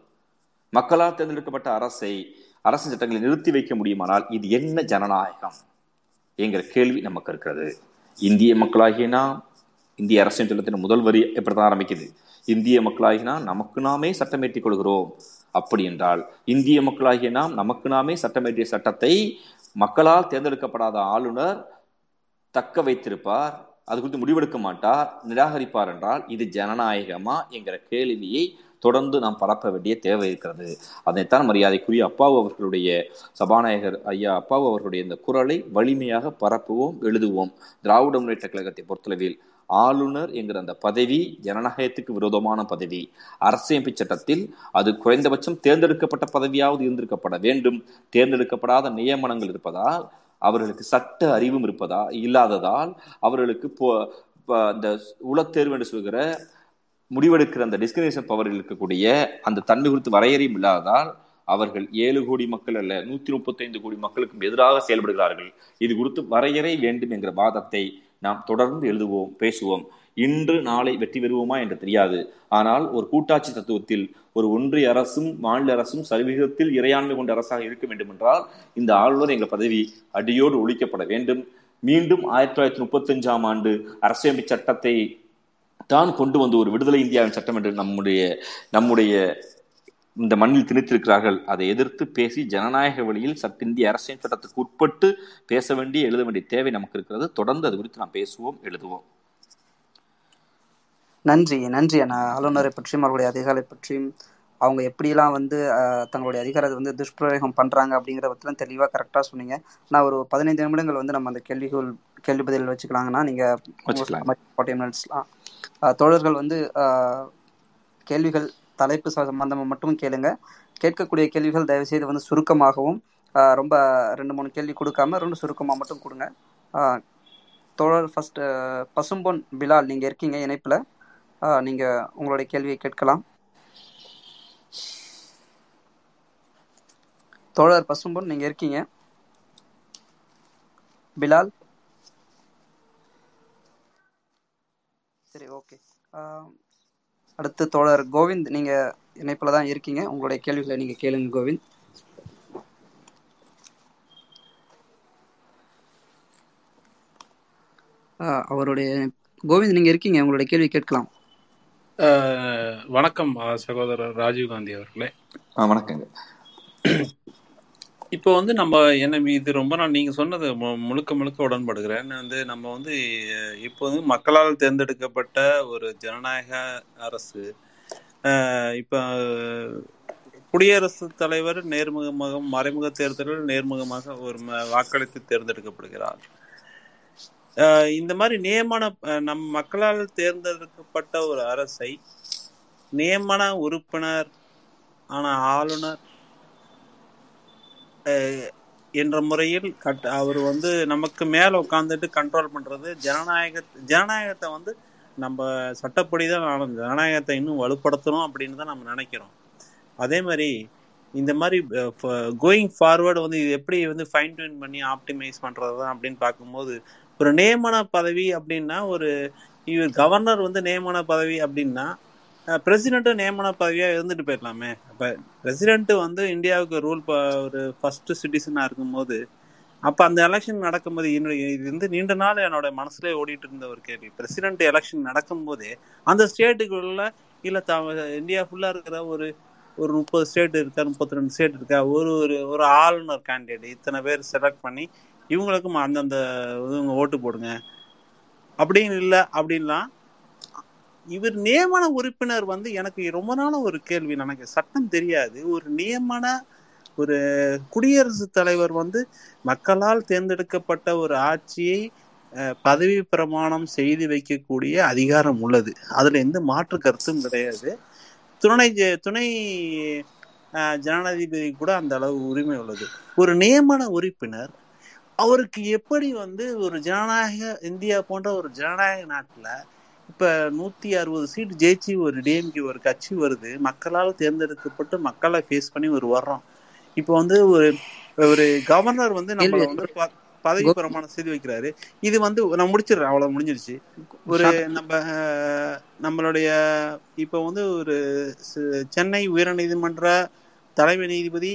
[SPEAKER 1] மக்களால் தேர்ந்தெடுக்கப்பட்ட அரசை அரசு சட்டங்களை நிறுத்தி வைக்க முடியுமானால் இது என்ன ஜனநாயகம் என்கிற கேள்வி நமக்கு இருக்கிறது. இந்திய மக்களாகிய நாம் இந்திய அரசின் சட்டத்தின் முதல் வரி எப்படிதான் ஆரம்பிக்குது? இந்திய மக்களாகினா நமக்கு நாமே சட்டமேற்றிக் கொள்கிறோம். அப்படி என்றால் இந்திய மக்களாகிய நாம் நமக்கு நாமே சட்டமேற்றிய சட்டத்தை மக்களால் தேர்ந்தெடுக்கப்படாத ஆளுநர் தக்க வைத்திருப்பார் அது குறித்து முடிவெடுக்க மாட்டார் நிராகரிப்பார் என்றால் இது ஜனநாயகமா என்கிற கேள்வியை தொடர்ந்து நாம் பரப்ப வேண்டிய தேவை இருக்கிறது. அதைத்தான் மரியாதைக்குரிய அப்பாவு அவர்களுடைய சபாநாயகர் ஐயா அப்பாவு அவர்களுடைய இந்த குரலை வலிமையாக பரப்புவோம் எழுதுவோம். திராவிட முன்னேற்ற கழகத்தை பொறுத்தளவில் ஆளுநர் என்கிற அந்த பதவி ஜனநாயகத்துக்கு விரோதமான பதவி அரசியமைப்பு சட்டத்தில் அது குறைந்தபட்சம் தேர்ந்தெடுக்கப்பட்ட பதவியாவது இருந்திருக்கப்பட வேண்டும். தேர்ந்தெடுக்கப்படாத நியமனங்கள் இருப்பதால் அவர்களுக்கு சட்ட அறிவும் இருப்பதா இல்லாததால் அவர்களுக்கு அந்த உளத்தேர்வு என்று சொல்கிற முடிவெடுக்கிற அந்த டிஸ்கிரிமினேஷன் பவர் இருக்கக்கூடிய அந்த தன்மை குறித்து வரையறையும் இல்லாததால் அவர்கள் ஏழு கோடி மக்கள் அல்ல நூத்தி முப்பத்தி ஐந்து கோடி மக்களுக்கும் எதிராக செயல்படுகிறார்கள். இது குறித்து வரையறை வேண்டும் என்கிற வாதத்தை நாம் தொடர்ந்து எழுதுவோம் பேசுவோம். இன்று நாளை வெற்றி பெறுவோமா என்று தெரியாது. ஆனால் ஒரு கூட்டாட்சி தத்துவத்தில் ஒரு ஒன்றிய அரசும் மாநில அரசும் சரிவிகிதத்தில் இறையாண்மை கொண்ட அரசாக இருக்க வேண்டும் என்றால் இந்த ஆளுநர் எங்கள் பதவி அடியோடு ஒழிக்கப்பட வேண்டும். மீண்டும் ஆயிரத்தி தொள்ளாயிரத்தி முப்பத்தஞ்சாம் ஆண்டு அரசியலமைப்பு சட்டத்தை தான் கொண்டு வந்து ஒரு விடுதலை இந்தியாவின் சட்டம் என்று நம்முடைய நம்முடைய இந்த மண்ணில் திணித்திருக்கிறார்கள். அதை எதிர்த்து பேசி ஜனநாயக வழியில் சட்ட இந்திய அரசியல் சட்டத்துக்கு உட்பட்டு பேச வேண்டிய எழுத வேண்டிய தேவை நமக்கு இருக்கிறது. தொடர்ந்து அது குறித்து நாம் பேசுவோம் எழுதுவோம்.
[SPEAKER 2] நன்றி நன்றி அண்ணா. ஆளுநரை பற்றியும் அவர்களுடைய அதிகாரத்தை பற்றியும் அவங்க எப்படிலாம் வந்து தங்களுடைய அதிகாரத்தை வந்து துஷ்பிரயோகம் பண்ணுறாங்க அப்படிங்கிற பற்றிலாம் தெளிவாக கரெக்டாக சொன்னீங்க. நான் ஒரு பதினைந்து நிமிடங்கள் வந்து நம்ம அந்த கேள்விகள் கேள்வி பதில் வச்சுக்கலாங்கன்னா நீங்கள் ஃபார்ட்டி மினிட்ஸ்லாம் தோழர்கள் வந்து கேள்விகள் தலைப்பு சம்பந்தமாக மட்டும் கேளுங்க. கேட்கக்கூடிய கேள்விகள் தயவுசெய்து வந்து சுருக்கமாகவும் ரொம்ப ரெண்டு மூணு கேள்வி கொடுக்காம ரெண்டு சுருக்கமாக மட்டும் கொடுங்க. தோழர் ஃபர்ஸ்ட் பசும்பொன் பிலால் நீங்கள் இருக்கீங்க இணைப்பில். நீங்கள் உங்களுடைய கேள்வியை கேட்கலாம். தோழர் பசும்பொன் நீங்கள் இருக்கீங்க. பிலால்? சரி ஓகே. அடுத்து தோழர் கோவிந்த் நீங்க இணைப்புல தான் இருக்கீங்க. உங்களுடைய கேள்விகளை நீங்க கேளுங்க கோவிந்த். ஆஹ் அவருடைய கோவிந்த் நீங்க இருக்கீங்க. உங்களுடைய கேள்வி கேட்கலாம்.
[SPEAKER 3] வணக்கம் சகோதரர் ராஜீவ்காந்தி அவர்களே.
[SPEAKER 1] ஆ வணக்கங்க.
[SPEAKER 3] இப்போ வந்து நம்ம என்ன இது ரொம்ப நான் நீங்க சொன்னது மு- முழுக்க முழுக்க உடன்படுகிறேன். வந்து நம்ம வந்து இப்போ வந்து மக்களால் தேர்ந்தெடுக்கப்பட்ட ஒரு ஜனநாயக அரசு இப்போ குடியரசுத் தலைவர் நேர்முகமாக மறைமுக தேர்தலில் நேர்முகமாக ஒரு ம- வாக்களித்து தேர்ந்தெடுக்கப்படுகிறார். இந்த மாதிரி நியமன நம் மக்களால் தேர்ந்தெடுக்கப்பட்ட ஒரு அரசை நியமன உறுப்பினர் ஆன ஆளுநர் என்ற முறையில் கட் அவர் வந்து நமக்கு மேல உட்காந்துட்டு கண்ட்ரோல் பண்றது ஜனநாயக ஜனநாயகத்தை வந்து நம்ம சட்டப்படி தான் ஆளணும். ஜனநாயகத்தை இன்னும் வலுப்படுத்தணும் அப்படின்னு தான் நம்ம நினைக்கிறோம் அதே மாதிரி இந்த மாதிரி கோயிங் ஃபார்வர்டு வந்து இது எப்படி வந்து ஃபைன் டியூன் பண்ணி ஆப்டிமைஸ் பண்ணுறது தான் அப்படின்னு பார்க்கும்போது ஒரு நியமன பதவி அப்படின்னா ஒரு இவர் கவர்னர் வந்து நியமன பதவி அப்படின்னா பிரசிடென்ட்டும் நியமன பதவியா இருந்துட்டு போயிடலாமே. அப்போ பிரசிடென்ட் வந்து இந்தியாவுக்கு ரூல் ஒரு ஃபர்ஸ்ட் சிட்டிசனாக இருக்கும்போது அப்போ அந்த எலெக்ஷன் நடக்கும்போது என்னுடைய இது வந்து நீண்ட நாள் என்னோட மனசுலேயே ஓடிட்டு இருந்த ஒரு கேள்வி. பிரசிடென்ட் எலெக்ஷன் நடக்கும்போதே அந்த ஸ்டேட்டுக்குள்ள இல்லை த இந்தியா ஃபுல்லா இருக்கிற ஒரு ஒரு முப்பது ஸ்டேட் இருக்கா முப்பத்தி ரெண்டு ஸ்டேட் இருக்கா ஒரு ஒரு ஒரு ஆளுநர் கேண்டிடேட் இத்தனை பேர் செலக்ட் பண்ணி இவங்களுக்கும் அந்தந்த இவங்க ஓட்டு போடுங்க. அப்படின்னு இல்லை அப்படின்லாம் இவர் நியமன உறுப்பினர் வந்து எனக்கு ரொம்ப நாள ஒரு கேள்வி. எனக்கு சட்டம் தெரியாது. ஒரு நியமன ஒரு குடியரசுத் தலைவர் வந்து மக்களால் தேர்ந்தெடுக்கப்பட்ட ஒரு ஆட்சியை அஹ், பதவி பிரமாணம் செய்து வைக்கக்கூடிய அதிகாரம் உள்ளது. அதுல எந்த மாற்று கருத்தும் கிடையாது. துணை துணை அஹ், ஜனாதிபதி கூட அந்த அளவு உரிமை உள்ளது. ஒரு நியமன உறுப்பினர் அவருக்கு எப்படி வந்து ஒரு ஜனநாயக இந்தியா போன்ற ஒரு ஜனநாயக நாட்டுல இப்ப நூத்தி அறுபது சீட் ஜெயிச்சு ஒரு டிஎம்கே ஒரு கட்சி வருது மக்களால் தேர்ந்தெடுக்கப்பட்டு மக்களை ஃபேஸ் பண்ணி ஒரு வர்றோம். இப்போ வந்து ஒரு ஒரு கவர்னர் வந்து நம்மள வந்து பதவி பிரமாணம் செய்து வைக்கிறாரு. இது வந்து நான் முடிச்சிடுறேன் அவ்வளவு முடிஞ்சிருச்சு. ஒரு நம்ம நம்மளுடைய இப்போ வந்து ஒரு சென்னை உயர்நீதிமன்ற தலைமை நீதிபதி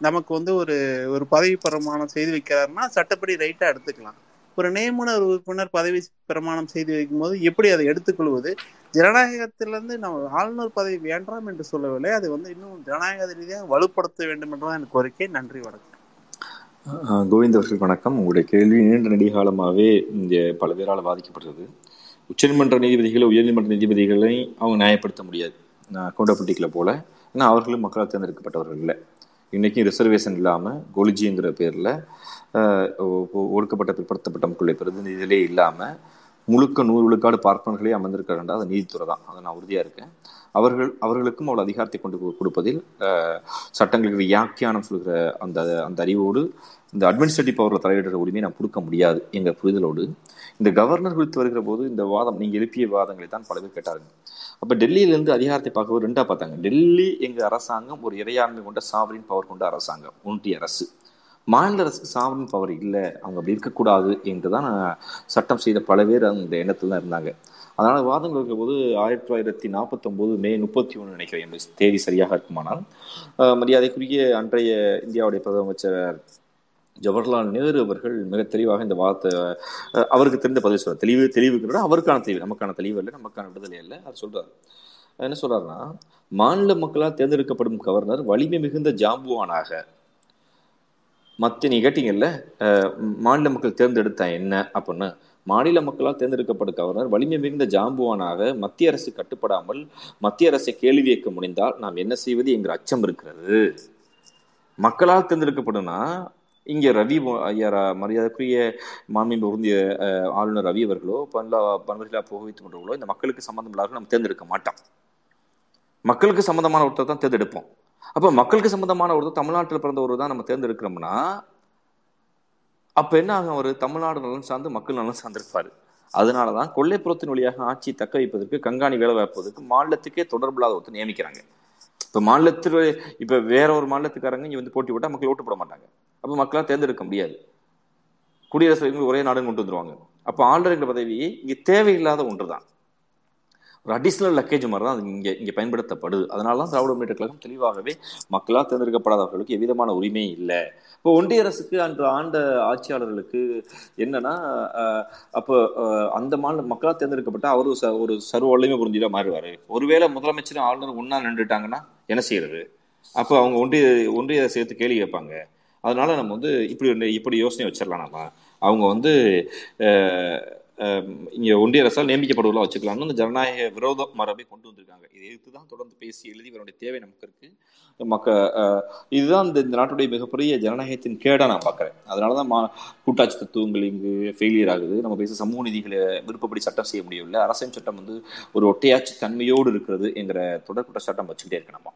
[SPEAKER 3] நமக்கு வந்து ஒரு ஒரு பதவி பிரமாணம் செய்து வைக்கிறாருன்னா சட்டப்படி ரைட்டா எடுத்துக்கலாம். ஒரு நியமன உறுப்பினர் பதவி பிரமாணம் செய்து வைக்கும்போது எப்படி அதை எடுத்துக்கொள்வது? ஜனநாயகத்திலிருந்து நம்ம ஆளுநர் பதவி வேண்டாம் என்று சொல்லவில்லை. அது வந்து இன்னும் ஜனநாயக ரீதியாக வலுப்படுத்த வேண்டும் என்றுதான் எனக்கு கோரிக்கை. நன்றி வணக்கம்.
[SPEAKER 1] கோவிந்த் அவர்கள் வணக்கம். உங்களுடைய கேள்வி நீண்ட நெடிகாலமாகவே இங்கே பல பேரால் பாதிக்கப்பட்டது உச்சநீதிமன்ற நீதிபதிகளை உயர்நீதிமன்ற நீதிபதிகளை அவங்க நியாயப்படுத்த முடியாது. அக்கௌண்டபிலிட்டிகளை போல. ஏன்னா அவர்களும் மக்களால் தேர்ந்தெடுக்கப்பட்டவர்கள் இல்லை. இன்றைக்கும் ரிசர்வேஷன் இல்லாமல் கோலிஜிங்கிற பேரில் ஒடுக்கப்பட்ட பிற்படுத்தப்பட்ட மக்களுடைய பிரதிநிதிகளே இல்லாமல் முழுக்க நூறு விழுக்காடு பார்ப்பனர்களே அமர்ந்திருக்கிறாண்டா அது நீதித்துறை தான். அதை நான் உறுதியாக இருக்கேன். அவர்கள் அவர்களுக்கும் அவள் அதிகாரத்தை கொண்டு கொடுப்பதில் சட்டங்களுக்கு வியாக்கியானம் சொல்கிற அந்த அந்த அறிவோடு இந்த அட்மினிஸ்ட்ரேட்டிவ் பவரில் தலையிடுற உரிமையை நான் கொடுக்க முடியாது எங்கள் புரிதலோடு இந்த கவர்னர் குறித்து வருகிற போது இந்த வாதம் நீங்கள் எழுப்பிய வாதங்களை தான் பல பேர் கேட்டாருங்க அப்போ டெல்லியிலேருந்து அதிகாரத்தை பார்க்க ரெண்டாக பார்த்தாங்க. டெல்லி எங்கள் அரசாங்கம் ஒரு இறையாண்மை கொண்ட சாவரின் பவர் கொண்ட அரசாங்கம் ஒன்றிய அரசு. மாநில அரசுக்கு சாவரன் பவர் இல்லை அவங்க அப்படி இருக்கக்கூடாது என்று தான் சட்டம் செய்த பல பேர் அந்த எண்ணத்தில் தான் இருந்தாங்க. அதனால் வாதங்கள் இருக்கும்போது ஆயிரத்தி தொள்ளாயிரத்தி நாற்பத்தொம்போது மே முப்பத்தி ஒன்று நினைக்கிறேன் என்னுடைய தேதி சரியாக இருக்குமானால் மரியாதைக்குரிய அன்றைய இந்தியாவுடைய பிரதமர் ஜவஹர்லால் நேரு அவர்கள் மிக தெளிவாக இந்த வாதத்தை அவருக்கு தெரிந்த பதில் சொல்றார். தெளிவு தெளிவுங்கிறத அவருக்கான தெளிவு நமக்கான தெளிவு இல்லை நமக்கான விடுதலை இல்லை அவர் சொல்றாரு. என்ன சொல்றாருன்னா மாநில மக்களால் தேர்ந்தெடுக்கப்படும் கவர்னர் வலிமை மிகுந்த ஜாம்புவானாக மற்ற நீ கேட்டீங்கல்ல மாநில மக்கள் தேர்ந்தெடுத்தா என்ன அப்படின்னு மாநில மக்களால் தேர்ந்தெடுக்கப்பட்ட கவர்னர் வலிமை மிகுந்த ஜாம்புவானாக மத்திய அரசு கட்டுப்படாமல் மத்திய அரசை கேள்வி கேட்க முடிந்தால் நாம் என்ன செய்வது என்கிற அச்சம் இருக்கிறது. மக்களால் தேர்ந்தெடுக்கப்படும்னா இங்கே ரவி ஐயா மரியாதைக்குரிய மாண்பு உருந்திய ஆளுநர் ரவி அவர்களோ பன்லா பன்வரிலா புகவித்து கொண்டவர்களோ இந்த மக்களுக்கு சம்மந்தம் இல்லாத நம்ம தேர்ந்தெடுக்க மாட்டோம். மக்களுக்கு சம்மந்தமான ஒருத்தர் தான் தேர்ந்தெடுப்போம். அப்போ மக்களுக்கு சம்பந்தமான ஒரு தமிழ்நாட்டில் பிறந்த ஒரு தான் நம்ம தேர்ந்தெடுக்கிறோம்னா அப்ப என்ன ஆகும் அவர் தமிழ்நாடு நலன் சார்ந்து மக்கள் நலன் சார்ந்திருப்பாரு. அதனாலதான் கொள்ளைப்புறத்தின் வழியாக ஆட்சி தக்க வைப்பதற்கு கண்காணி வேலை வைப்பதற்கு மாநிலத்துக்கே தொடர்பில்லாத ஒருத்தர் நியமிக்கிறாங்க. இப்ப மாநிலத்தில் இப்ப வேற ஒரு மாநிலத்துக்காரங்க இங்கே வந்து போட்டி போட்டால் மக்கள் ஓட்டு போட மாட்டாங்க. அப்போ மக்களால் தேர்ந்தெடுக்க முடியாது. குடியரசு ஒரே நாடுன்னு கொண்டு வந்துருவாங்க. அப்போ ஆளுநர் பதவி இங்க தேவையில்லாத ஒன்றுதான். ஒரு அடிஷ்னல் லக்கேஜ் மாதிரி தான் அது இங்கே இங்கே பயன்படுத்தப்படுது. அதனால தான் திராவிட முன்னேற்ற கழகம் தெளிவாகவே மக்களால் தேர்ந்தெடுக்கப்படாதவர்களுக்கு எவ்விதமான உரிமை இல்லை. இப்போ ஒன்றிய அரசுக்கு அன்று ஆண்ட ஆட்சியாளர்களுக்கு என்னன்னா அப்போ அந்த மாநில மக்களால் தேர்ந்தெடுக்கப்பட்ட அவர் ஒரு ச- ஒரு சர்வ வல்லமை புரிஞ்சுட்டா மாறுவார். ஒருவேளை முதலமைச்சரும் ஆளுநர் ஒன்றா நின்றுட்டாங்கன்னா என்ன செய்யறது? அப்போ அவங்க ஒன்றிய ஒன்றிய சேர்த்து கேள்வி கேட்பாங்க. அதனால நம்ம வந்து இப்படி இப்படி யோசனை வச்சிடலாம் நம்ம. அவங்க வந்து இங்கே ஒன்றிய அரசால் நியமிக்கப்படுவதாக வச்சுக்கலாம்னு அந்த ஜனநாயக விரோத மரபை கொண்டு வந்திருக்காங்க. இதை எதிர்த்து தான் தொடர்ந்து பேசி எழுதி இவருடைய தேவை நமக்கு இருக்கு. மக்க இதுதான் இந்த இந்த நாட்டுடைய மிகப்பெரிய ஜனநாயகத்தின் கேடாக நான் பார்க்குறேன். அதனால தான் மா கூட்டாட்சி தத்துவங்கள் இங்கு ஃபெயிலியர் ஆகுது. நம்ம பேச சமூக நிதிகளை விருப்பப்படி சட்டம் செய்ய முடியவில்லை. அரசியல் சட்டம் வந்து ஒரு ஒட்டையாட்சி தன்மையோடு இருக்கிறது என்கிற தொடர்புட்ட சட்டம் வச்சுக்கிட்டே இருக்கணுமா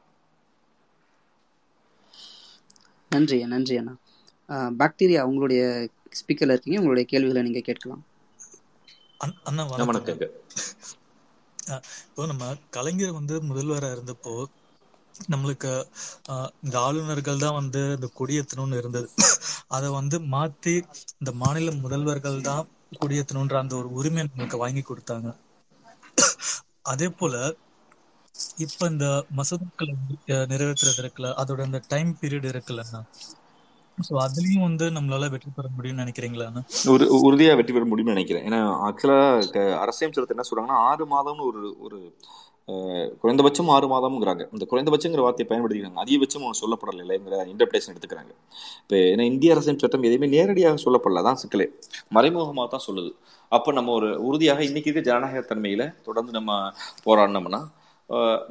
[SPEAKER 2] நன்றி நன்றி அண்ணா. பாக்டீரியா உங்களுடைய ஸ்பீக்கர்ல இருக்கீங்க. உங்களுடைய கேள்விகளை நீங்க கேட்கலாம்.
[SPEAKER 4] அண்ணா வணக்கங்க. இப்போ நம்ம கலைஞர் வந்து முதல்வரா இருந்தப்போ நம்மளுக்கு இந்த ஆளுநர்கள் தான் வந்து இந்த கொடியேற்றணும்னு இருந்தது. அதை வந்து மாத்தி இந்த மாநில முதல்வர்கள் தான் கொடியேற்றணுன்ற அந்த ஒரு உரிமை நம்மளுக்கு வாங்கி கொடுத்தாங்க. அதே போல இப்ப இந்த மசோதாக்களை நிறைவேற்றுறது இருக்குல்ல அதோட அந்த டைம் பீரியட் இருக்குல்லண்ணா ஸோ அதுலயும் வந்து நம்மளால வெற்றி பெற முடியும்னு நினைக்கிறீங்களா
[SPEAKER 1] ஒரு உறுதியா வெற்றி பெற முடியும்னு நினைக்கிறேன். ஏன்னா ஆக்சுவலா அரசியல் சட்டத்தை என்ன சொல்றாங்கன்னா ஆறு மாதம்னு ஒரு ஒரு குறைந்தபட்சம் ஆறு மாதம்ங்கிறாங்க. இந்த குறைந்தபட்சங்கிற வார்த்தையை பயன்படுத்திக்கிறாங்க. அதிகபட்சம் ஒன்று இல்லைங்கிற இன்டர்பிரேஷன் எடுத்துக்கிறாங்க. இப்போ ஏன்னா இந்திய அரசியல் சட்டம் எதையுமே நேரடியாக சொல்லப்படல. தான் சிக்கலே. மறைமுகமாக தான் சொல்லுது. அப்போ நம்ம ஒரு உறுதியாக இன்னைக்கு இருக்க ஜனநாயக தன்மையில் தொடர்ந்து நம்ம போராடினோம்னா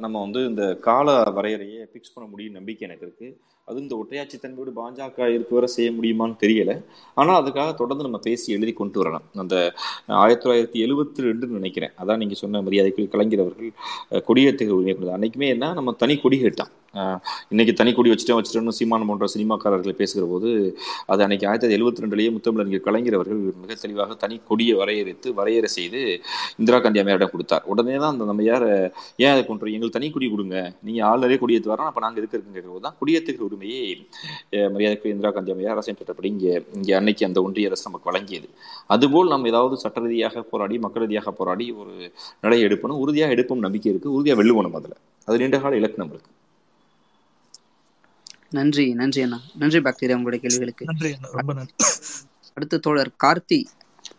[SPEAKER 1] நம்ம வந்து இந்த கால வரையறையை ஃபிக்ஸ் பண்ண முடியும் நம்பிக்கை எனக்கு இருக்குது அது இந்த ஒற்றையாட்சி தன்மையோடு பாஜக இருக்க வர செய்ய முடியுமான்னு தெரியல. ஆனால் அதுக்காக தொடர்ந்து நம்ம பேசி எழுதி கொண்டு வரலாம் அந்த ஆயிரத்தி தொள்ளாயிரத்தி எழுபத்தி ரெண்டுன்னு நினைக்கிறேன். அதான் நீங்கள் சொன்ன மரியாதைக்குரிய கலைஞர் அவர்கள் அஹ், கொடியேற்றுகிற உரிமை கொடுத்தார் அன்னைக்குமே என்ன நம்ம தனி கொடி கேட்டான் இன்னைக்கு தனி கொடி வச்சுட்டோம் வச்சுட்டோம்னு சீமான் போன்ற சினிமாக்காரர்களை பேசுகிற போது அது அன்னைக்கு ஆயிரத்தி தொள்ளாயிரத்தி எழுபத்தி ரெண்டுலேயே முத்தமிழறிஞர் கலைஞர் அவர்கள் மிக தெளிவாக தனி கொடியை வரையறுத்து வரையறை செய்து இந்திரா காந்தி அம்மையாரிடம் கொடுத்தார். உடனே தான் அந்த நம்ம யார் ஏன் அதை கொண்டு எங்களுக்கு தனி கொடி கொடுங்க. நீங்கள் ஆளுநரே கொடியேற்று வரணும் அப்போ நாங்கள் இருக்கிறோம் இருக்குங்கிற போது தான் கொடியேற்றுகிற உரிமையை மரியாதைக்குரிய இந்திரா காந்தி அம்மையார் அரசியல் சட்டப்படி இங்கே இங்கே அன்னைக்கு அந்த ஒன்றிய அரசு நமக்கு வழங்கியது. அதுபோல் நம்ம ஏதாவது சட்ட ரீதியாக போராடி மக்கள் ரீதியாக போராடி ஒரு நிலையை எடுப்பணும். உறுதியாக எடுப்போம் நம்பிக்கை இருக்கு. உறுதியாக வெல்லுவோம் அதில். அது நீண்ட கால இலக்கு நம்மளுக்கு.
[SPEAKER 2] நன்றி நன்றி அண்ணா. நன்றி பாக்டீரியா உங்களுடைய கேள்விகளுக்கு.
[SPEAKER 4] நன்றி அண்ணா. ரொம்ப நன்றி.
[SPEAKER 2] அடுத்த தோழர் கார்த்தி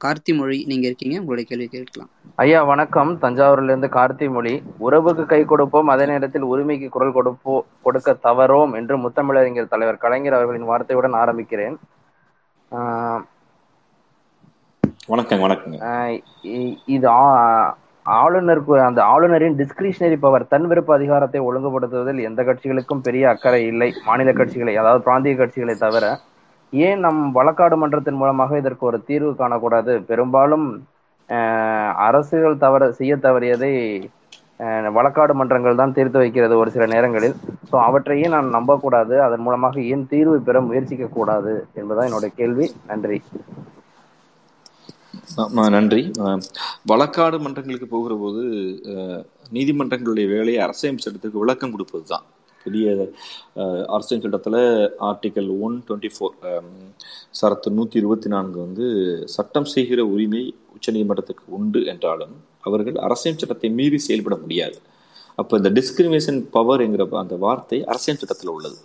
[SPEAKER 2] கார்த்தி மொழி நீங்க இருக்கீங்க உங்களுடைய கேள்வி கேட்கலாம்.
[SPEAKER 5] ஐயா வணக்கம். தஞ்சாவூர்ல இருந்து கார்த்தி மொழி. உறவுக்கு கை கொடுப்போம் அதே நேரத்தில் உரிமைக்கு குரல் கொடுப்போ கொடுக்க தவறோம் என்று முத்தமிழறிஞர் தலைவர் கலைஞர் அவர்களின் வார்த்தையுடன் ஆரம்பிக்கிறேன். ஆஹ் இ- இது ஆ- ஆளுநருக்கு அந்த ஆளுநரின் டிஸ்கிரிஷனரி பவர் தன் விருப்ப அதிகாரத்தை ஒழுங்குபடுத்துவதில் எந்த கட்சிகளுக்கும் பெரிய அக்கறை இல்லை. மாநில கட்சிகளை அதாவது பிராந்திய கட்சிகளை தவிர ஏன் நம் வழக்காடு மன்றத்தின் மூலமாக இதற்கு ஒரு தீர்வு காணக்கூடாது? பெரும்பாலும் அரசுகள் தவற செய்ய தவறியதை வழக்காடு மன்றங்கள் தான் தீர்த்து வைக்கிறது ஒரு சில நேரங்களில். ஸோ அவற்றையே நான் நம்பக்கூடாது. அதன் மூலமாக ஏன் தீர்வு பெற முயற்சிக்க கூடாது என்பதுதான் என்னுடைய கேள்வி. நன்றி.
[SPEAKER 1] நன்றி. வழக்காடு மன்றங்களுக்கு போகிற போது நீதிமன்றங்களுடைய வேலையை அரசியல் சட்டத்துக்கு விளக்கம் கொடுப்பது தான் புதிய அரசியல் சட்டத்தில் ஆர்டிக்கல் ஒன் டுவெண்ட்டி ஃபோர் சரத்து நூற்றி இருபத்தி நான்கு வந்து சட்டம் செய்கிற உரிமை உச்சநீதிமன்றத்துக்கு உண்டு என்றாலும் அவர்கள் அரசியல் சட்டத்தை மீறி செயல்பட முடியாது. அப்போ இந்த டிஸ்கிரிமினேஷன் பவர் என்கிற அந்த வார்த்தை அரசியல் சட்டத்தில் உள்ளது.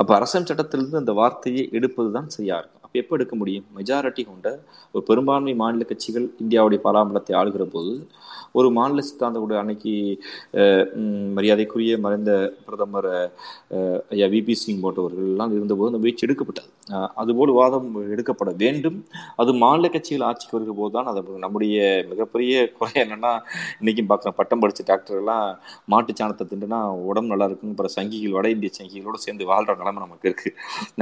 [SPEAKER 1] அப்போ அரசியல் சட்டத்திலிருந்து அந்த வார்த்தையை எடுப்பது தான் சரியாக இருக்கும். எப்போ எடுக்க முடியும். மெஜாரிட்டி கொண்ட ஒரு பெரும்பான்மை மாநில கட்சிகள் இந்தியாவுடைய பாராமலத்தை ஆளுகிற போது ஒரு மாநில சித்தாந்த கூட அன்னைக்கு மரியாதைக்குரிய மறைந்த பிரதமர் ஐயா விபி சிங் போன்றவர்கள் எல்லாம் இருந்தபோது அந்த முயற்சி எடுக்கப்பட்டது. அதுபோல் வாதம் எடுக்கப்பட வேண்டும். அது மாநில கட்சிகள் ஆட்சிக்கு வருகிற போது தான் அது நம்முடைய மிகப்பெரிய குறை என்னன்னா இன்னைக்கும் பார்க்குறோம் பட்டம் படித்த டாக்டர் எல்லாம் மாட்டு சாணத்தை திண்டுனா உடம்பு நல்லா இருக்குன்னு அப்புறம் சங்கிகள் வட இந்திய சங்கிகளோடு சேர்ந்து வாழ்கிற நிலைமை நமக்கு இருக்கு.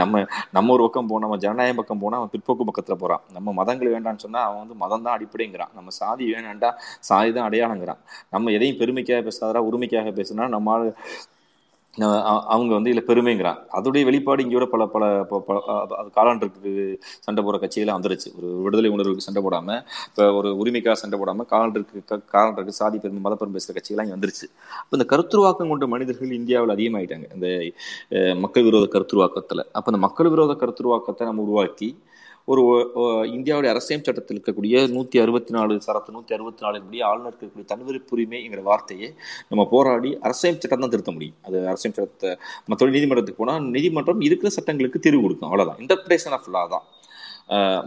[SPEAKER 1] நம்ம நம்ம ஒரு பக்கம் போனோம் நம்ம ஜனநாயக பக்கம் போனா அவன் பிற்போக்கு பக்கத்துல போறான். நம்ம மதங்கள் வேண்டாம்னு சொன்னா அவன் வந்து மதம் தான் அடிப்படைங்கிறான். நம்ம சாதி வேணாண்டா சாதி தான் அடையாளங்கிறான். நம்ம எதையும் பெருமைக்காக பேசாதரா உரிமைக்காக பேசுனா நம்ம அவங்க வந்து இதில் பெருமைங்கிறான். அதோடைய வெளிப்பாடு இங்கோட பல பல ப- ப- அது- சண்டை போடுற கட்சியெல்லாம் வந்துருச்சு. ஒரு விடுதலை உணர்வுக்கு சண்டை போடாமல் இப்போ ஒரு உரிமைக்காக சண்டை போடாமல் காலாண்டருக்கு காலாண்டருக்கு சாதி பெருமை மதப்பெரும் பேசுகிற கட்சியெல்லாம் இங்கே வந்துருச்சு. அப்போ இந்த கருத்துருவாக்கம் கொண்ட மனிதர்கள் இந்தியாவில் அதிகமாயிட்டாங்க. இந்த மக்கள் விரோத கருத்துருவாக்கத்தில். அப்போ அந்த மக்கள் விரோத கருத்துருவாக்கத்தை நம்ம உருவாக்கி ஒரு இந்தியாவுடைய அரசியல் சட்டத்தில் இருக்கக்கூடிய நூற்றி அறுபத்தி நாலு சரத்து நூற்றி அறுபத்தி நாலு படி ஆளுநருக்கு இருக்கக்கூடிய தன்விருப்புரிமைங்கிற வார்த்தையை நம்ம போராடி அரசியல் சட்டம் தான் திருத்த முடியும். அது அரசியல் சட்டத்தை மற்றபடி நீதிமன்றத்துக்கு போனால் நீதிமன்றம் இருக்கிற சட்டங்களுக்கு தீர்வு கொடுக்கும். அவ்வளோதான் இன்டர்பிரேஷன் ஆஃப் லா தான்.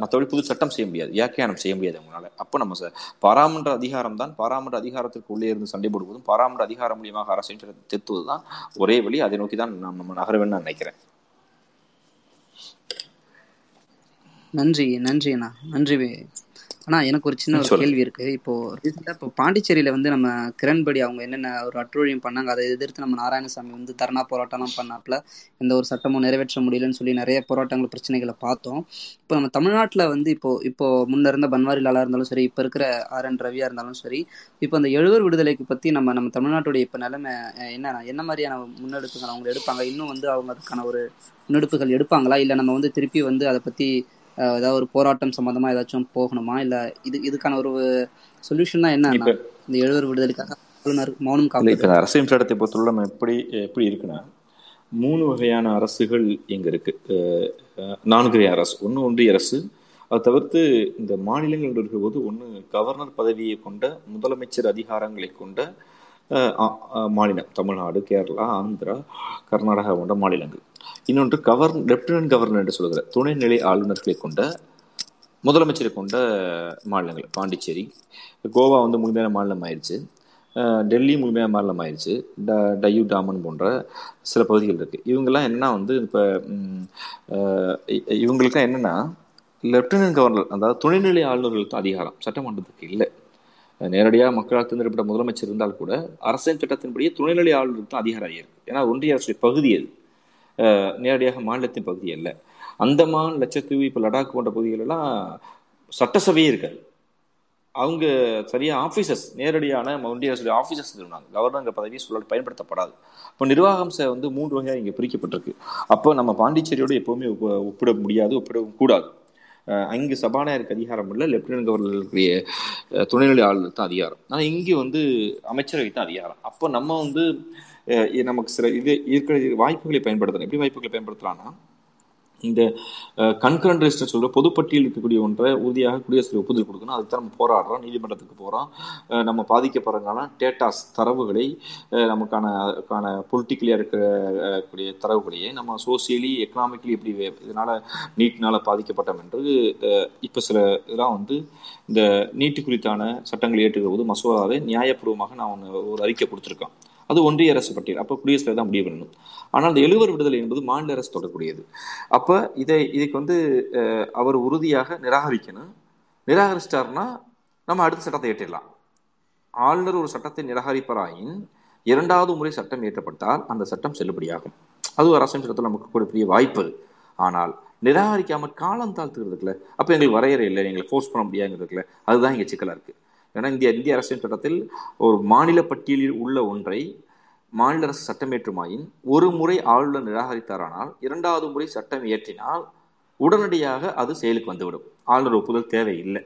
[SPEAKER 1] மற்றபடி புது சட்டம் செய்ய முடியாது. வியாக்கியானம் செய்ய முடியாது அவங்களால. அப்போ நம்ம பாராமன்ற அதிகாரம் தான். பாராமன்ற அதிகாரத்திற்கு உள்ளே இருந்து சண்டை போடுவதும் பாராமன்ற அதிகாரம் மூலியமாக அரசியல் சட்டத்தை திருத்துவது தான் ஒரே வழி. அதை நோக்கி தான் நான் நம்ம நகர நான் நினைக்கிறேன்.
[SPEAKER 2] நன்றி நன்றி அண்ணா. நன்றி அண்ணா எனக்கு ஒரு சின்ன ஒரு கேள்வி இருக்கு. இப்போ ரீசெண்டா இப்போ பாண்டிச்சேரியில வந்து நம்ம கிரண்படி அவங்க என்னென்ன ஒரு அட்டுழியம் பண்ணாங்க அதை எதிர்த்து நம்ம நாராயணசாமி வந்து தர்ணா போராட்டம்லாம் பண்ணாப்புல எந்த ஒரு சட்டமும் நிறைவேற்ற முடியலன்னு சொல்லி நிறைய போராட்டங்கள் பிரச்சனைகளை பார்த்தோம். இப்போ நம்ம தமிழ்நாட்டில் வந்து இப்போ இப்போ முன்ன இருந்த பன்வாரிலாலா இருந்தாலும் சரி இப்போ இருக்கிற ஆர் என் ரவியா இருந்தாலும் சரி இப்போ அந்த எழுவர் விடுதலைக்கு பத்தி நம்ம நம்ம தமிழ்நாட்டுடைய இப்போ நிலைமை என்ன என்ன மாதிரியான முன்னெடுப்புகள் அவங்க எடுப்பாங்க? இன்னும் வந்து அவங்க அதுக்கான ஒரு முன்னெடுப்புகள் எடுப்பாங்களா? இல்லை நம்ம வந்து திருப்பி வந்து அதை பத்தி ஏதாவது ஒரு போராட்டம் சம்பந்தமா ஏதாச்சும் போகணுமா? இல்ல இது இதுக்கான ஒரு சொல்யூஷன் தான் என்ன இந்த எழுவர் விடுதலைக்காக ஆளுநர் மௌனம் காப்பது.
[SPEAKER 1] இப்போ அரசியல் சட்டத்தை பொறுத்தவரை நம்ம எப்படி எப்படி இருக்குன்னா மூணு வகையான அரசுகள் இங்கே இருக்கு. அஹ் அஹ் நான்கு வகை அரசு. ஒன்று ஒன்றிய அரசு. அதை தவிர்த்து இந்த மாநிலங்கள் இருக்கும்போது ஒன்று கவர்னர் பதவியை கொண்ட முதலமைச்சர் அதிகாரங்களை கொண்ட மாநிலம். தமிழ்நாடு கேரளா ஆந்திரா கர்நாடகா போன்ற மாநிலங்கள். இன்னொன்று கவர் லெப்டினன்ட் கவர்னர் என்று சொல்கிற துணைநிலை ஆளுநர்களை கொண்ட முதலமைச்சரை கொண்ட மாநிலங்கள். பாண்டிச்சேரி கோவா வந்து முழுமையான மாநிலம் ஆயிடுச்சு டெல்லி முழுமையான மாநிலம் ஆயிடுச்சு ட டயூ டாமன் போன்ற சில பகுதிகள் இருக்குது இவங்கெல்லாம் என்னன்னா வந்து இப்போ இவங்களுக்குலாம் என்னென்னா லெப்டினன்ட் கவர்னர் அதாவது துணைநிலை ஆளுநர்களுக்கு அதிகாரம் சட்டமன்றத்துக்கு இல்லை. நேரடியாக மக்களால் தேர்ந்தெடுப்பட்ட முதலமைச்சர் இருந்தால் கூட அரசின் சட்டத்தின்படியே துணைநிலை ஆளுநருக்கு தான் அதிகாரம் இருக்கு. ஏன்னா ஒன்றிய அரசுடைய பகுதி அது. நேரடியாக மாநிலத்தின் பகுதி அல்ல. அந்தமான் லட்சத்தீவு இப்போ லடாக் போன்ற பகுதிகளெல்லாம் சட்டசபையே இருக்காது. அவங்க சரியாக ஆஃபீஸர்ஸ் நேரடியான ஒன்றிய அரசுடைய ஆஃபீஸர்ஸ் இருந்தாங்க கவர்னர் பதவி சூழல் பயன்படுத்தப்படாது. இப்போ நிர்வாகம் வந்து மூன்று வகையாக இங்கே பிரிக்கப்பட்டிருக்கு. அப்போ நம்ம பாண்டிச்சேரியோடு எப்போவுமே ஒப்ப- ஒப்பிட முடியாது ஒப்பிடவும் கூடாது. அங்கு சபாநாயகருக்கு அதிகாரம் இல்லை லெப்டினன்ட் கவர்னருக்குரிய துணைநிலை ஆளுநர் தான் அதிகாரம். ஆனால் இங்கே வந்து அமைச்சரவை தான் அதிகாரம். அப்போ நம்ம வந்து நமக்கு சில இது இருக்கிற வாய்ப்புகளை பயன்படுத்தலாம் எப்படி வாய்ப்புகளை பயன்படுத்தலாம்னா இந்த கன்கரண்ட் ரெஜிஸ்டர் சொல்கிற பொதுப்பட்டியல் இருக்கக்கூடிய ஒன்றை உறுதியாக குடியரசு ஒப்புதல் கொடுக்கணும். அதுக்கு தான் நம்ம போராடுறோம். நீதிமன்றத்துக்கு போகிறோம் நம்ம பாதிக்கப்படுறதுனால டேட்டாஸ் தரவுகளை நமக்கான அதுக்கான பொலிட்டிக்கலியாக இருக்கிற கூடிய தரவுகளையே நம்ம சோசியலி எக்கனாமிக்கலி எப்படி இதனால் நீட்டினால் பாதிக்கப்பட்டோம் என்று இப்போ சில இதெல்லாம் வந்து இந்த நீட்டு குறித்தான சட்டங்களை ஏற்றுகிற போது மசோதாவை நியாயப்பூர்வமாக நான் ஒன்று ஒரு அறிக்கை கொடுத்துருக்கேன் அது ஒன்றிய அரசு பட்டியல். அப்போ குடியரசுத் தலைவர் தான் முடிவு பண்ணணும். ஆனால் அந்த எழுவர் விடுதலை என்பது மாநில அரசு தொடர்புடையது. அப்போ இதை இதுக்கு வந்து அவர் உறுதியாக நிராகரிக்கணும். நிராகரிச்சிட்டாருன்னா நம்ம அடுத்த சட்டத்தை ஏற்றிடலாம். ஆளுநர் ஒரு சட்டத்தை நிராகரிப்பராயின் இரண்டாவது முறை சட்டம் இயற்றப்பட்டால் அந்த சட்டம் செல்லுபடியாகும். அது ஒரு அரசியல் சட்டத்தில் நமக்கு கூடக்கூடிய வாய்ப்பு. ஆனால் நிராகரிக்காமல் காலம் தாழ்த்துக்கிறதுக்குல அப்போ எங்களுக்கு வரையறை இல்லை எங்களை ஃபோர்ஸ் பண்ண முடியாங்கிறதுக்குல அதுதான் இங்கே சிக்கலாக இருக்குது ஏன்னா இந்திய இந்திய அரசியல் சட்டத்தில் ஒரு மாநில பட்டியலில் உள்ள ஒன்றை மாநில அரசு சட்டமேற்றுமாயின் ஒரு முறை ஆளுநர் நிராகரித்தாரானால் இரண்டாவது முறை சட்டம் இயற்றினால் உடனடியாக அது செயலுக்கு வந்துவிடும். ஆளுநர் ஒப்புதல் தேவையில்லை.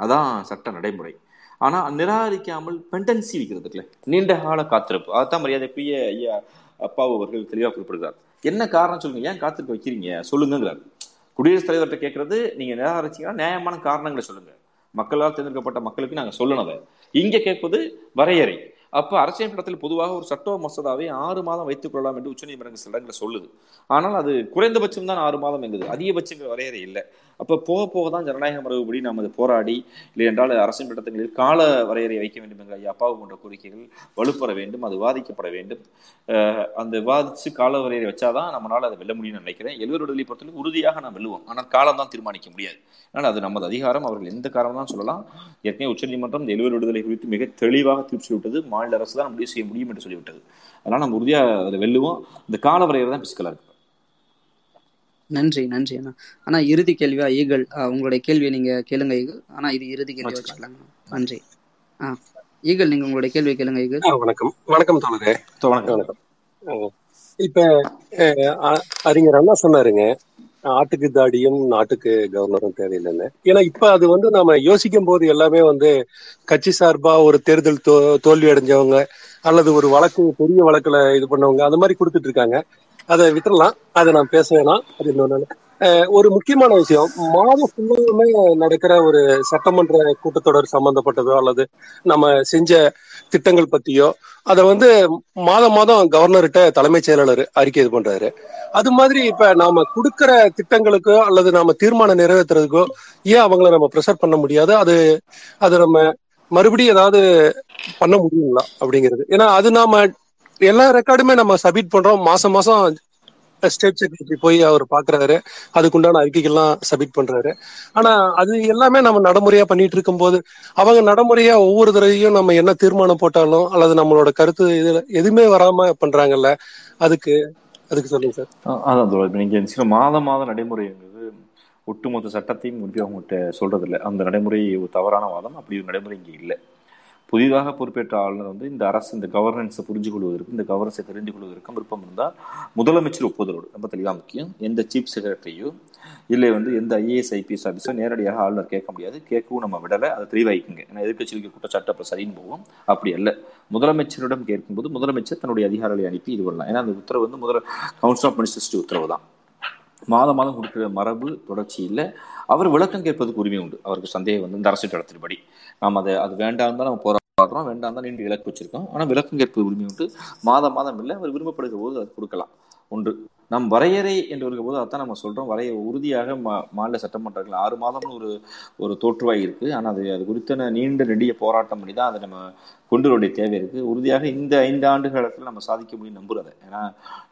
[SPEAKER 1] அதான் சட்ட நடைமுறை. ஆனால் நிராகரிக்காமல் பெண்டன்சி வைக்கிறதுக்குல நீண்ட கால காத்திருப்பு. அதுதான் மரியாதைக்குரிய ஐயா அப்பாவு அவர்கள் தெளிவாக குறிப்பிடுகிறார். என்ன காரணம் சொல்லுங்க? ஏன் காத்திருக்க வைக்கிறீங்க? சொல்லுங்கிறார் குடியரசுத் தலைவர்கிட்ட கேட்கறது நீங்க நிராகரிச்சீங்கன்னா நியாயமான காரணங்களை சொல்லுங்க. மக்களால் தேர்ந்தெடுக்கப்பட்ட மக்களுக்கு நாங்க சொல்லணும் அதை. இங்க கேட்பது வரையறை. அப்போ அரசியல் பொதுவாக ஒரு சட்ட மசோதாவை ஆறு மாதம் வைத்துக் கொள்ளலாம் என்று உச்சநீதிமன்றங்கள் சில இடங்களில் சொல்லுது. ஆனால் அது குறைந்தபட்சம் தான் ஆறு மாதம் எங்குது அதிகபட்சங்கள் வரையறை இல்லை. அப்போ போக போக தான் ஜனநாயக மரபுபடி நாம் அதை போராடி இல்லை என்றால் அரசியல் சட்டங்களில் கால வரையறை வைக்க வேண்டும் என்ற ஐயா அப்பாவு போன்ற கோரிக்கைகள் வலுப்பெற வேண்டும் அது விவாதிக்கப்பட வேண்டும். அந்த விவாதிச்சு கால வரையறை வச்சாதான் நம்மளால் அதை வெல்ல முடியும்னு நினைக்கிறேன். எழுவர் விடுதலை பொறுத்தவரை உறுதியாக நாம் வெல்லுவோம். ஆனால் காலம் தான் தீர்மானிக்க முடியாது. ஆனால் அது நமது அதிகாரம். அவர்கள் எந்த காரணம் தான் சொல்லலாம். ஏற்கனவே உச்சநீதிமன்றம் எழுவர் விடுதலை குறித்து மிக தெளிவாக தீர்ப்பு விட்டது மாநில அரசு தான் முடிவு செய்ய முடியும் என்று சொல்லிவிட்டது. அதனால் நம்ம உறுதியாக அதில் வெல்லுவோம். இந்த கால வரையறை தான் பிசிக்கலாக இருக்கு.
[SPEAKER 2] நன்றி நன்றி அண்ணா. அண்ணா இறுதி கேள்வியா? ஈகல் உங்களுடைய கேள்வியை நீங்க கேளுங்க ஈகல். ஆனா இது இறுதி கேள்வி
[SPEAKER 1] வச்சுக்கலாம்.
[SPEAKER 2] வச்சுக்கலாங்க நன்றி. ஆ ஈகல் நீங்க உங்களுடைய கேள்வியை கேளுங்க ஈகல்.
[SPEAKER 6] வணக்கம். வணக்கம் தோழரே.
[SPEAKER 1] வணக்கம்.
[SPEAKER 6] வணக்கம். இப்ப அறிஞர் அண்ணா சொன்னாருங்க ஆட்டுக்கு தாடியும் நாட்டுக்கு கவர்னரும் தேவையில்லைன்னு. ஏன்னா இப்ப அது வந்து நாம யோசிக்கும் போது எல்லாமே வந்து கட்சி சார்பா ஒரு தேர்தல் தோ தோல்வி அடைஞ்சவங்க அல்லது ஒரு வழக்கு பெரிய வழக்குல இது பண்ணவங்க அந்த மாதிரி கொடுத்துட்டு இருக்காங்க. அதை விட்டுறலாம். அதை நான் பேச வேணாம். அது இன்னொன்னு நாள். ஒரு முக்கியமான விஷயம். மாதம் ஃபுல்லாமே நடக்கிற ஒரு சட்டமன்ற கூட்டத்தொடர் சம்பந்தப்பட்டதோ அல்லது நம்ம செஞ்ச திட்டங்கள் பத்தியோ அதை வந்து மாதம் மாதம் கவர்னர்கிட்ட தலைமைச் செயலாளர் அறிக்கை இது பண்றாரு. அது மாதிரி இப்ப நாம கொடுக்கற திட்டங்களுக்கோ அல்லது நாம தீர்மானம் நிறைவேற்றுறதுக்கோ ஏன் அவங்கள நம்ம ப்ரெஷர் பண்ண முடியாது? அது அது நம்ம மறுபடியும் ஏதாவது பண்ண முடியுங்களா? அப்படிங்கிறது. ஏன்னா அது நாம எல்லா ரெக்கார்டுமே நம்ம சப்மிட் பண்றோம். மாசம் மாசம் ஸ்டேட் செக்ரட்டரி போய் அவர் பாக்குறாரு. அதுக்குண்டான அறிக்கைகள்லாம் சப்மிட் பண்றாரு. ஆனா அது எல்லாமே நம்ம நடைமுறையா பண்ணிட்டு இருக்கும் போது அவங்க நடைமுறையா ஒவ்வொரு தடவையும் நம்ம என்ன தீர்மானம் போட்டாலும் அல்லது நம்மளோட கருத்து இதுல எதுவுமே வராம பண்றாங்கல்ல அதுக்கு அதுக்கு சொல்லுங்க சார்.
[SPEAKER 1] அதான் நீங்க சில மாதம் மாதம் நடைமுறைங்கிறது ஒட்டுமொத்த சட்டத்தையும் முடிவு அவங்ககிட்ட சொல்றது இல்லை அந்த நடைமுறை தவறான வாதம். அப்படி ஒரு நடைமுறை இங்கே இல்லை. புதிதாக பொறுப்பேற்ற ஆளுநர் வந்து இந்த அரசு இந்த கவர்னன்ஸை புரிஞ்சு கொள்வதற்கும் இந்த கவர்னன்ஸை தெரிந்து கொள்வதற்கும் விருப்பம் இருந்தால் முதலமைச்சர் ஒப்புதலோடு ரொம்ப தெளிவாக முக்கியம் எந்த சீஃப் செக்ரட்டரியோ இல்லை வந்து எந்த ஐஏஎஸ் ஐபிஎஸ் ஆஃபீஸோ நேரடியாக ஆளுநர் கேட்க முடியாது. கேட்கவும் நம்ம விடலை. அதை தெளிவாய்க்குங்க. ஏன்னா எதிர்கட்சிகளுக்கு குற்றச்சாட்டு அப்புறம் சரின்னு போகும். அப்படி அல்ல. முதலமைச்சரிடம் கேட்கும்போது முதலமைச்சர் தன்னுடைய அதிகாரிகளை அனுப்பி இது பண்ணலாம். ஏன்னா அந்த உத்தரவு வந்து முதல கவுன்சில் ஆஃப் மினிஸ்டர்ஸ்டி உத்தரவு தான். மாதம் மாதம் கொடுக்குற மரபு தொடர்ச்சி இல்லை. அவர் விளக்கம் கேட்பதுக்கு உரிமை உண்டு. அவருக்கு சந்தேகம் வந்து இந்த அரசு நடத்தின்படி நாம் அதை அது வேண்டாம் தான் நம்ம போராடுறோம் வேண்டாம் தான் நீண்டு இலக்கு வச்சிருக்கோம். ஆனால் விளக்கம் கேட்பது உரிமை உண்டு. மாதம் மாதம் இல்லை அவர் விரும்பப்படுகிற போது அது கொடுக்கலாம். ஒன்று நம் வரையறை என்று இருக்கும்போது அதான் நம்ம சொல்கிறோம் வரைய உறுதியாக மா மாநில சட்டமன்றங்கள் ஆறு மாதம்னு ஒரு ஒரு தோற்றுவாய் இருக்குது ஆனால் அது அது குறித்த நீண்ட நெடிய போராட்டம் பண்ணி தான் அதை நம்ம கொண்டு வேண்டிய தேவை இருக்குது உறுதியாக இந்த ஐந்து ஆண்டு காலத்தில் நம்ம சாதிக்க முடியும் நம்புகிறத ஏன்னா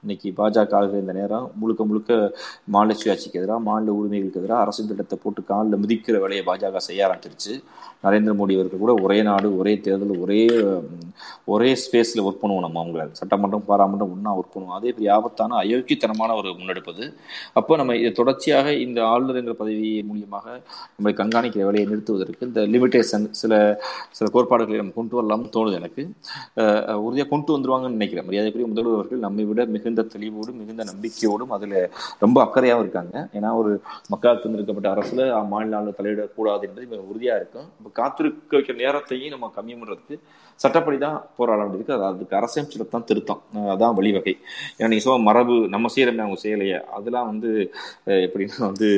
[SPEAKER 1] இன்னைக்கு பாஜக ஆளுகிற இந்த நேரம் முழுக்க முழுக்க மாநில சுயாட்சிக்கு எதிராக மாநில உரிமைகளுக்கு எதிராக அரசு திட்டத்தை போட்டு காலில் மிதிக்கிற வேலையை பாஜக செய்ய ஆரம்பிச்சிருச்சு. நரேந்திர மோடி அவர்கள் கூட ஒரே நாடு ஒரே தேர்தல் ஒரே ஒரே ஸ்பேஸில் ஒர்க் பண்ணுவோம் நம்ம அவங்கள. சட்டமன்றம் பாராமன்றம் ஒன்றா ஒர்க் பண்ணுவோம். அதே பெரிய ஆபத்தான அயோக்கியத்தனமான ஒரு முன்னெடுப்பது. அப்போ நம்ம இதை தொடர்ச்சியாக இந்த ஆளுநர் என்ற பதவி மூலியமாக நம்மை கண்காணிக்கிற வேலையை நிறுத்துவதற்கு இந்த லிமிடேஷன் சில சில கோட்பாடுகளை நம்ம கொண்டு வரலாம்னு தோணுது எனக்கு. உறுதியாக உறுதியா கொண்டு வந்துருவாங்கன்னு நினைக்கிறேன். மரியாதைக்குரிய முதல்வர் அவர்கள் நம்மை விட மிகுந்த தெளிவோடும் மிகுந்த நம்பிக்கையோடும் அதுல ரொம்ப அக்கறையாகவும் இருக்காங்க. ஏன்னா ஒரு மக்களால் தேர்ந்தெடுக்கப்பட்ட அரசுல மாநில ஆளுநர் தலையிடக்கூடாது என்பது மிக உறுதியா இருக்கும். இப்போ காத்திருக்க வைக்கிற நேரத்தையும் நம்ம கம்மி பண்ணுறதுக்கு சட்டப்படி தான் போராட வேண்டியிருக்கு. அது அதுக்கு அரசியல் தான் திருத்தம். அதான் வழிவகை. ஏன்னா நீங்கள் சொல்ல மரபு நம்ம செய்யறமே அவங்க செய்யலையே அதெல்லாம் வந்து எப்படின்னா வந்து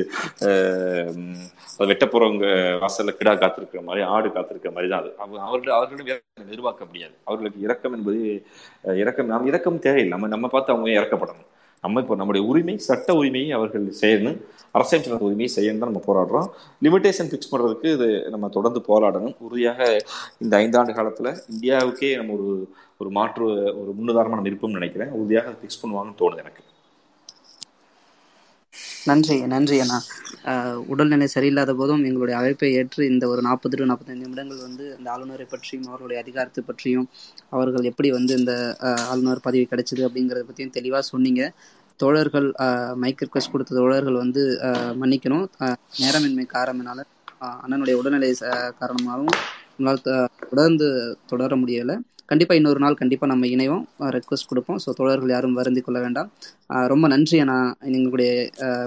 [SPEAKER 1] வெட்டப்புறவங்க வெட்ட வாசல்ல கிடா காத்திருக்கிற மாதிரி ஆடு காத்திருக்கிற மாதிரி தான் அது. அவர்கள் அவர்களிடம் இறக்கம் எதிர்பார்க்க முடியாது. அவர்களுக்கு இரக்கம் என்பது இறக்கம் இரக்கம் நாம் இரக்கம் தேவையில்லை. நம்ம நம்ம பார்த்து அவங்க இறக்கப்படணும். நம்ம இப்போ நம்முடைய உரிமை சட்ட உரிமையை அவர்கள் செய்யணும். அரசியல் உரிமையை செய்யணும் தான் நம்ம போராடுறோம். லிமிடேஷன் ஃபிக்ஸ் பண்ணுறதுக்கு இது நம்ம தொடர்ந்து போராடணும். உறுதியாக இந்த ஐந்தாண்டு காலத்தில் இந்தியாவுக்கே நம்ம ஒரு ஒரு மாற்று ஒரு முன்னுதாரணமாக நம்ம இருப்போம்னு நினைக்கிறேன். உறுதியாக ஃபிக்ஸ் பண்ணுவாங்கன்னு தோணுது எனக்கு.
[SPEAKER 2] நன்றி நன்றி அண்ணா. உடல்நிலை சரியில்லாத போதும் எங்களுடைய அழைப்பை ஏற்று இந்த ஒரு நாற்பது டு நாற்பத்தைந்து நிமிடங்கள் வந்து இந்த ஆளுநரை பற்றியும் அவர்களுடைய அதிகாரத்தை பற்றியும் அவர்கள் எப்படி வந்து இந்த ஆளுநர் பதவி கிடைச்சது அப்படிங்கிறத பற்றியும் தெளிவாக சொன்னீங்க. தோழர்கள் மைக் ரிக்வஸ்ட் கொடுத்த தோழர்கள் வந்து மன்னிக்கணும். நேரமின்மை காரணத்தினால அண்ணனுடைய உடல்நிலை காரணமாகவும் நம்மளால் தொடர்ந்து தொடர முடியலை. கண்டிப்பாக இன்னொரு நாள் கண்டிப்பாக நம்ம இணைவோம். ரெக்வஸ்ட் கொடுப்போம். ஸோ தோழர்கள் யாரும் வருந்தி கொள்ள வேண்டாம். ரொம்ப நன்றி அண்ணா. எங்களுடைய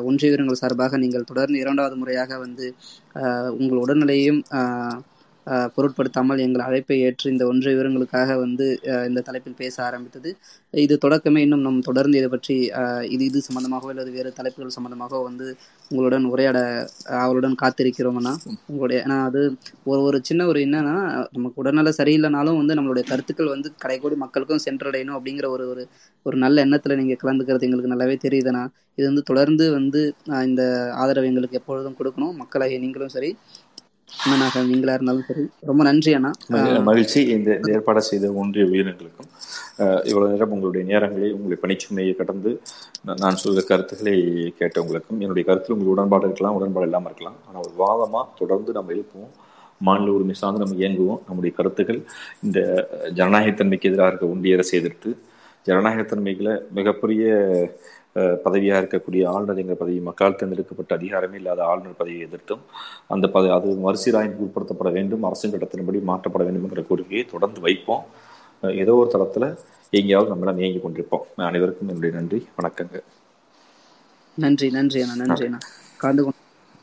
[SPEAKER 2] ஒன்றிய வீரர்கள் சார்பாக நீங்கள் தொடர்ந்து இரண்டாவது முறையாக வந்து உங்கள் உடல்நிலையையும் பொருட்படுத்தாமல் எங்கள் அழைப்பை ஏற்று இந்த ஒன்றிய வீரங்களுக்காக வந்து இந்த தலைப்பில் பேச ஆரம்பித்தது. இது தொடக்கமே இன்னும் நம் தொடர்ந்து இதை பற்றி இது இது சம்பந்தமாகவோ அல்லது வேறு தலைப்புகள் சம்பந்தமாகவோ வந்து உங்களுடன் உரையாட அவளுடன் காத்திருக்கிறோம் அண்ணா. உங்களுடைய ஏன்னா அது ஒரு ஒரு சின்ன ஒரு என்னன்னா நமக்கு உடல்நல சரியில்லைனாலும் வந்து நம்மளுடைய கருத்துக்கள் வந்து கடைக்கோடி மக்களுக்கும் சென்றடையணும் அப்படிங்கிற ஒரு ஒரு ஒரு நல்ல எண்ணத்துல நீங்க கலந்துக்கிறது எங்களுக்கு நல்லாவே தெரியுதுண்ணா இது வந்து தொடர்ந்து வந்து இந்த ஆதரவு எங்களுக்கு எப்பொழுதும் கொடுக்கணும். மக்களாகிய நீங்களும் சரி அண்ணனாக நீங்களா இருந்தாலும் சரி. ரொம்ப நன்றி அண்ணா.
[SPEAKER 1] மகிழ்ச்சி. இந்த ஏற்பாடு செய்த ஒன்றிய உயிரினங்களுக்கும் இவ்வளவு நேரம் உங்களுடைய நேரங்களை உங்களுடைய பணிச்சுமையை கடந்து நான் சொல்கிற கருத்துக்களை கேட்டவங்களுக்கும் என்னுடைய கருத்தில் உங்களுக்கு உடன்பாடு இருக்கலாம் உடன்பாடு இல்லாமல் இருக்கலாம். ஆனால் ஒரு வாதமாக தொடர்ந்து நம்ம எழுப்புவோம் மாநில உரிமை சார்ந்து நம்ம இயங்குவோம். நம்முடைய கருத்துக்கள் இந்த ஜனநாயகத்தன்மைக்கு எதிராக இருக்க ஒன்றிய அரசை எதிர்த்து ஜனநாயகத்தன்மைகளை மிகப்பெரிய பதவியாக இருக்கக்கூடிய ஆளுநர் என்ற பதவி மக்களால் தேர்ந்தெடுக்கப்பட்ட அதிகாரமே இல்லாத ஆளுநர் பதவியை எதிர்த்தும் அந்த பத அது மறுசீராய்வுக்கு உட்படுத்தப்பட வேண்டும் அரசின் சட்டத்தின்படி மாற்றப்பட வேண்டும் என்ற கோரிக்கையை தொடர்ந்து வைப்போம். ஏதோ ஒரு தளத்தில் எங்கேயாவது நம்மளாம் இயங்கி கொண்டிருப்போம். அனைவருக்கும் என்னுடைய நன்றி வணக்கங்க
[SPEAKER 2] நன்றி நன்றி அண்ணா நன்றி அண்ணா. கலந்து கொண்ட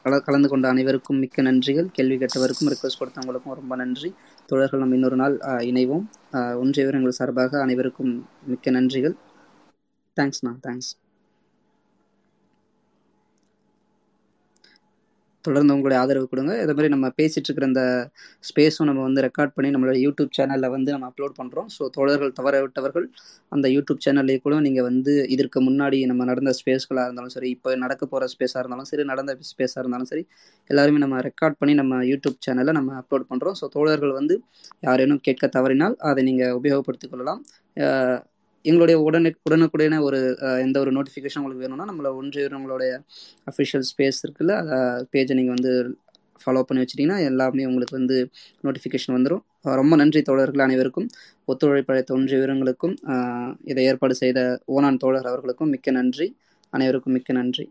[SPEAKER 2] கல- கலந்து கொண்ட அனைவருக்கும் மிக்க நன்றிகள். கேள்வி கேட்டவருக்கும் ரிக்வஸ்ட் கொடுத்தவங்களுக்கும் ரொம்ப நன்றி. தொடர்கள் நம்ம இன்னொரு நாள் இணைவோம். ஆஹ் ஒன்றிய விவரங்கள் சார்பாக அனைவருக்கும் மிக்க நன்றிகள். தேங்க்ஸ்ண்ணா தேங்க்ஸ் தொடர்ந்து உங்களுடைய ஆதரவு கொடுங்க. இதே மாதிரி நம்ம பேசிட்டு இருக்கிற இந்த ஸ்பேஸும் நம்ம வந்து ரெக்கார்ட் பண்ணி நம்மளோட யூடியூப் சேனலில் வந்து நம்ம அப்லோட் பண்ணுறோம் ஸோ தோழர்கள் தவற விட்டவர்கள் அந்த யூடியூப் சேனல்லே கூட நீங்கள் வந்து இதற்கு முன்னாடி நம்ம நடந்த ஸ்பேஸ்களாக இருந்தாலும் சரி இப்போ நடக்க போகிற ஸ்பேஸாக இருந்தாலும் சரி நடந்த ஸ்பேஸாக இருந்தாலும் சரி எல்லாருமே நம்ம ரெக்கார்ட் பண்ணி நம்ம யூடியூப் சேனலில் நம்ம அப்லோட் பண்ணுறோம் ஸோ தோழர்கள் வந்து யாரேனும் கேட்க தவறினால் அதை நீங்கள் உபயோகப்படுத்திக் கொள்ளலாம். எங்களுடைய உடனே உடனுக்குடனே ஒரு எந்த ஒரு நோட்டிஃபிகேஷன் உங்களுக்கு வேணும்னா நம்மளை ஒன்று நம்மளுடைய அஃபிஷியல் ஸ்பேஸ் இருக்குல்ல பேஜை நீங்கள் வந்து ஃபாலோ பண்ணி வச்சிட்டிங்கன்னா எல்லாமே உங்களுக்கு வந்து நோட்டிஃபிகேஷன் வந்துடும் ரொம்ப நன்றி தோழர்கள் அனைவருக்கும். ஒத்துழைப்பழைத்த ஒன்றிய வீரங்களுக்கும் இதை ஏற்பாடு செய்த ஓனான் தோழர் அவர்களுக்கும் மிக்க நன்றி. அனைவருக்கும் மிக்க நன்றி.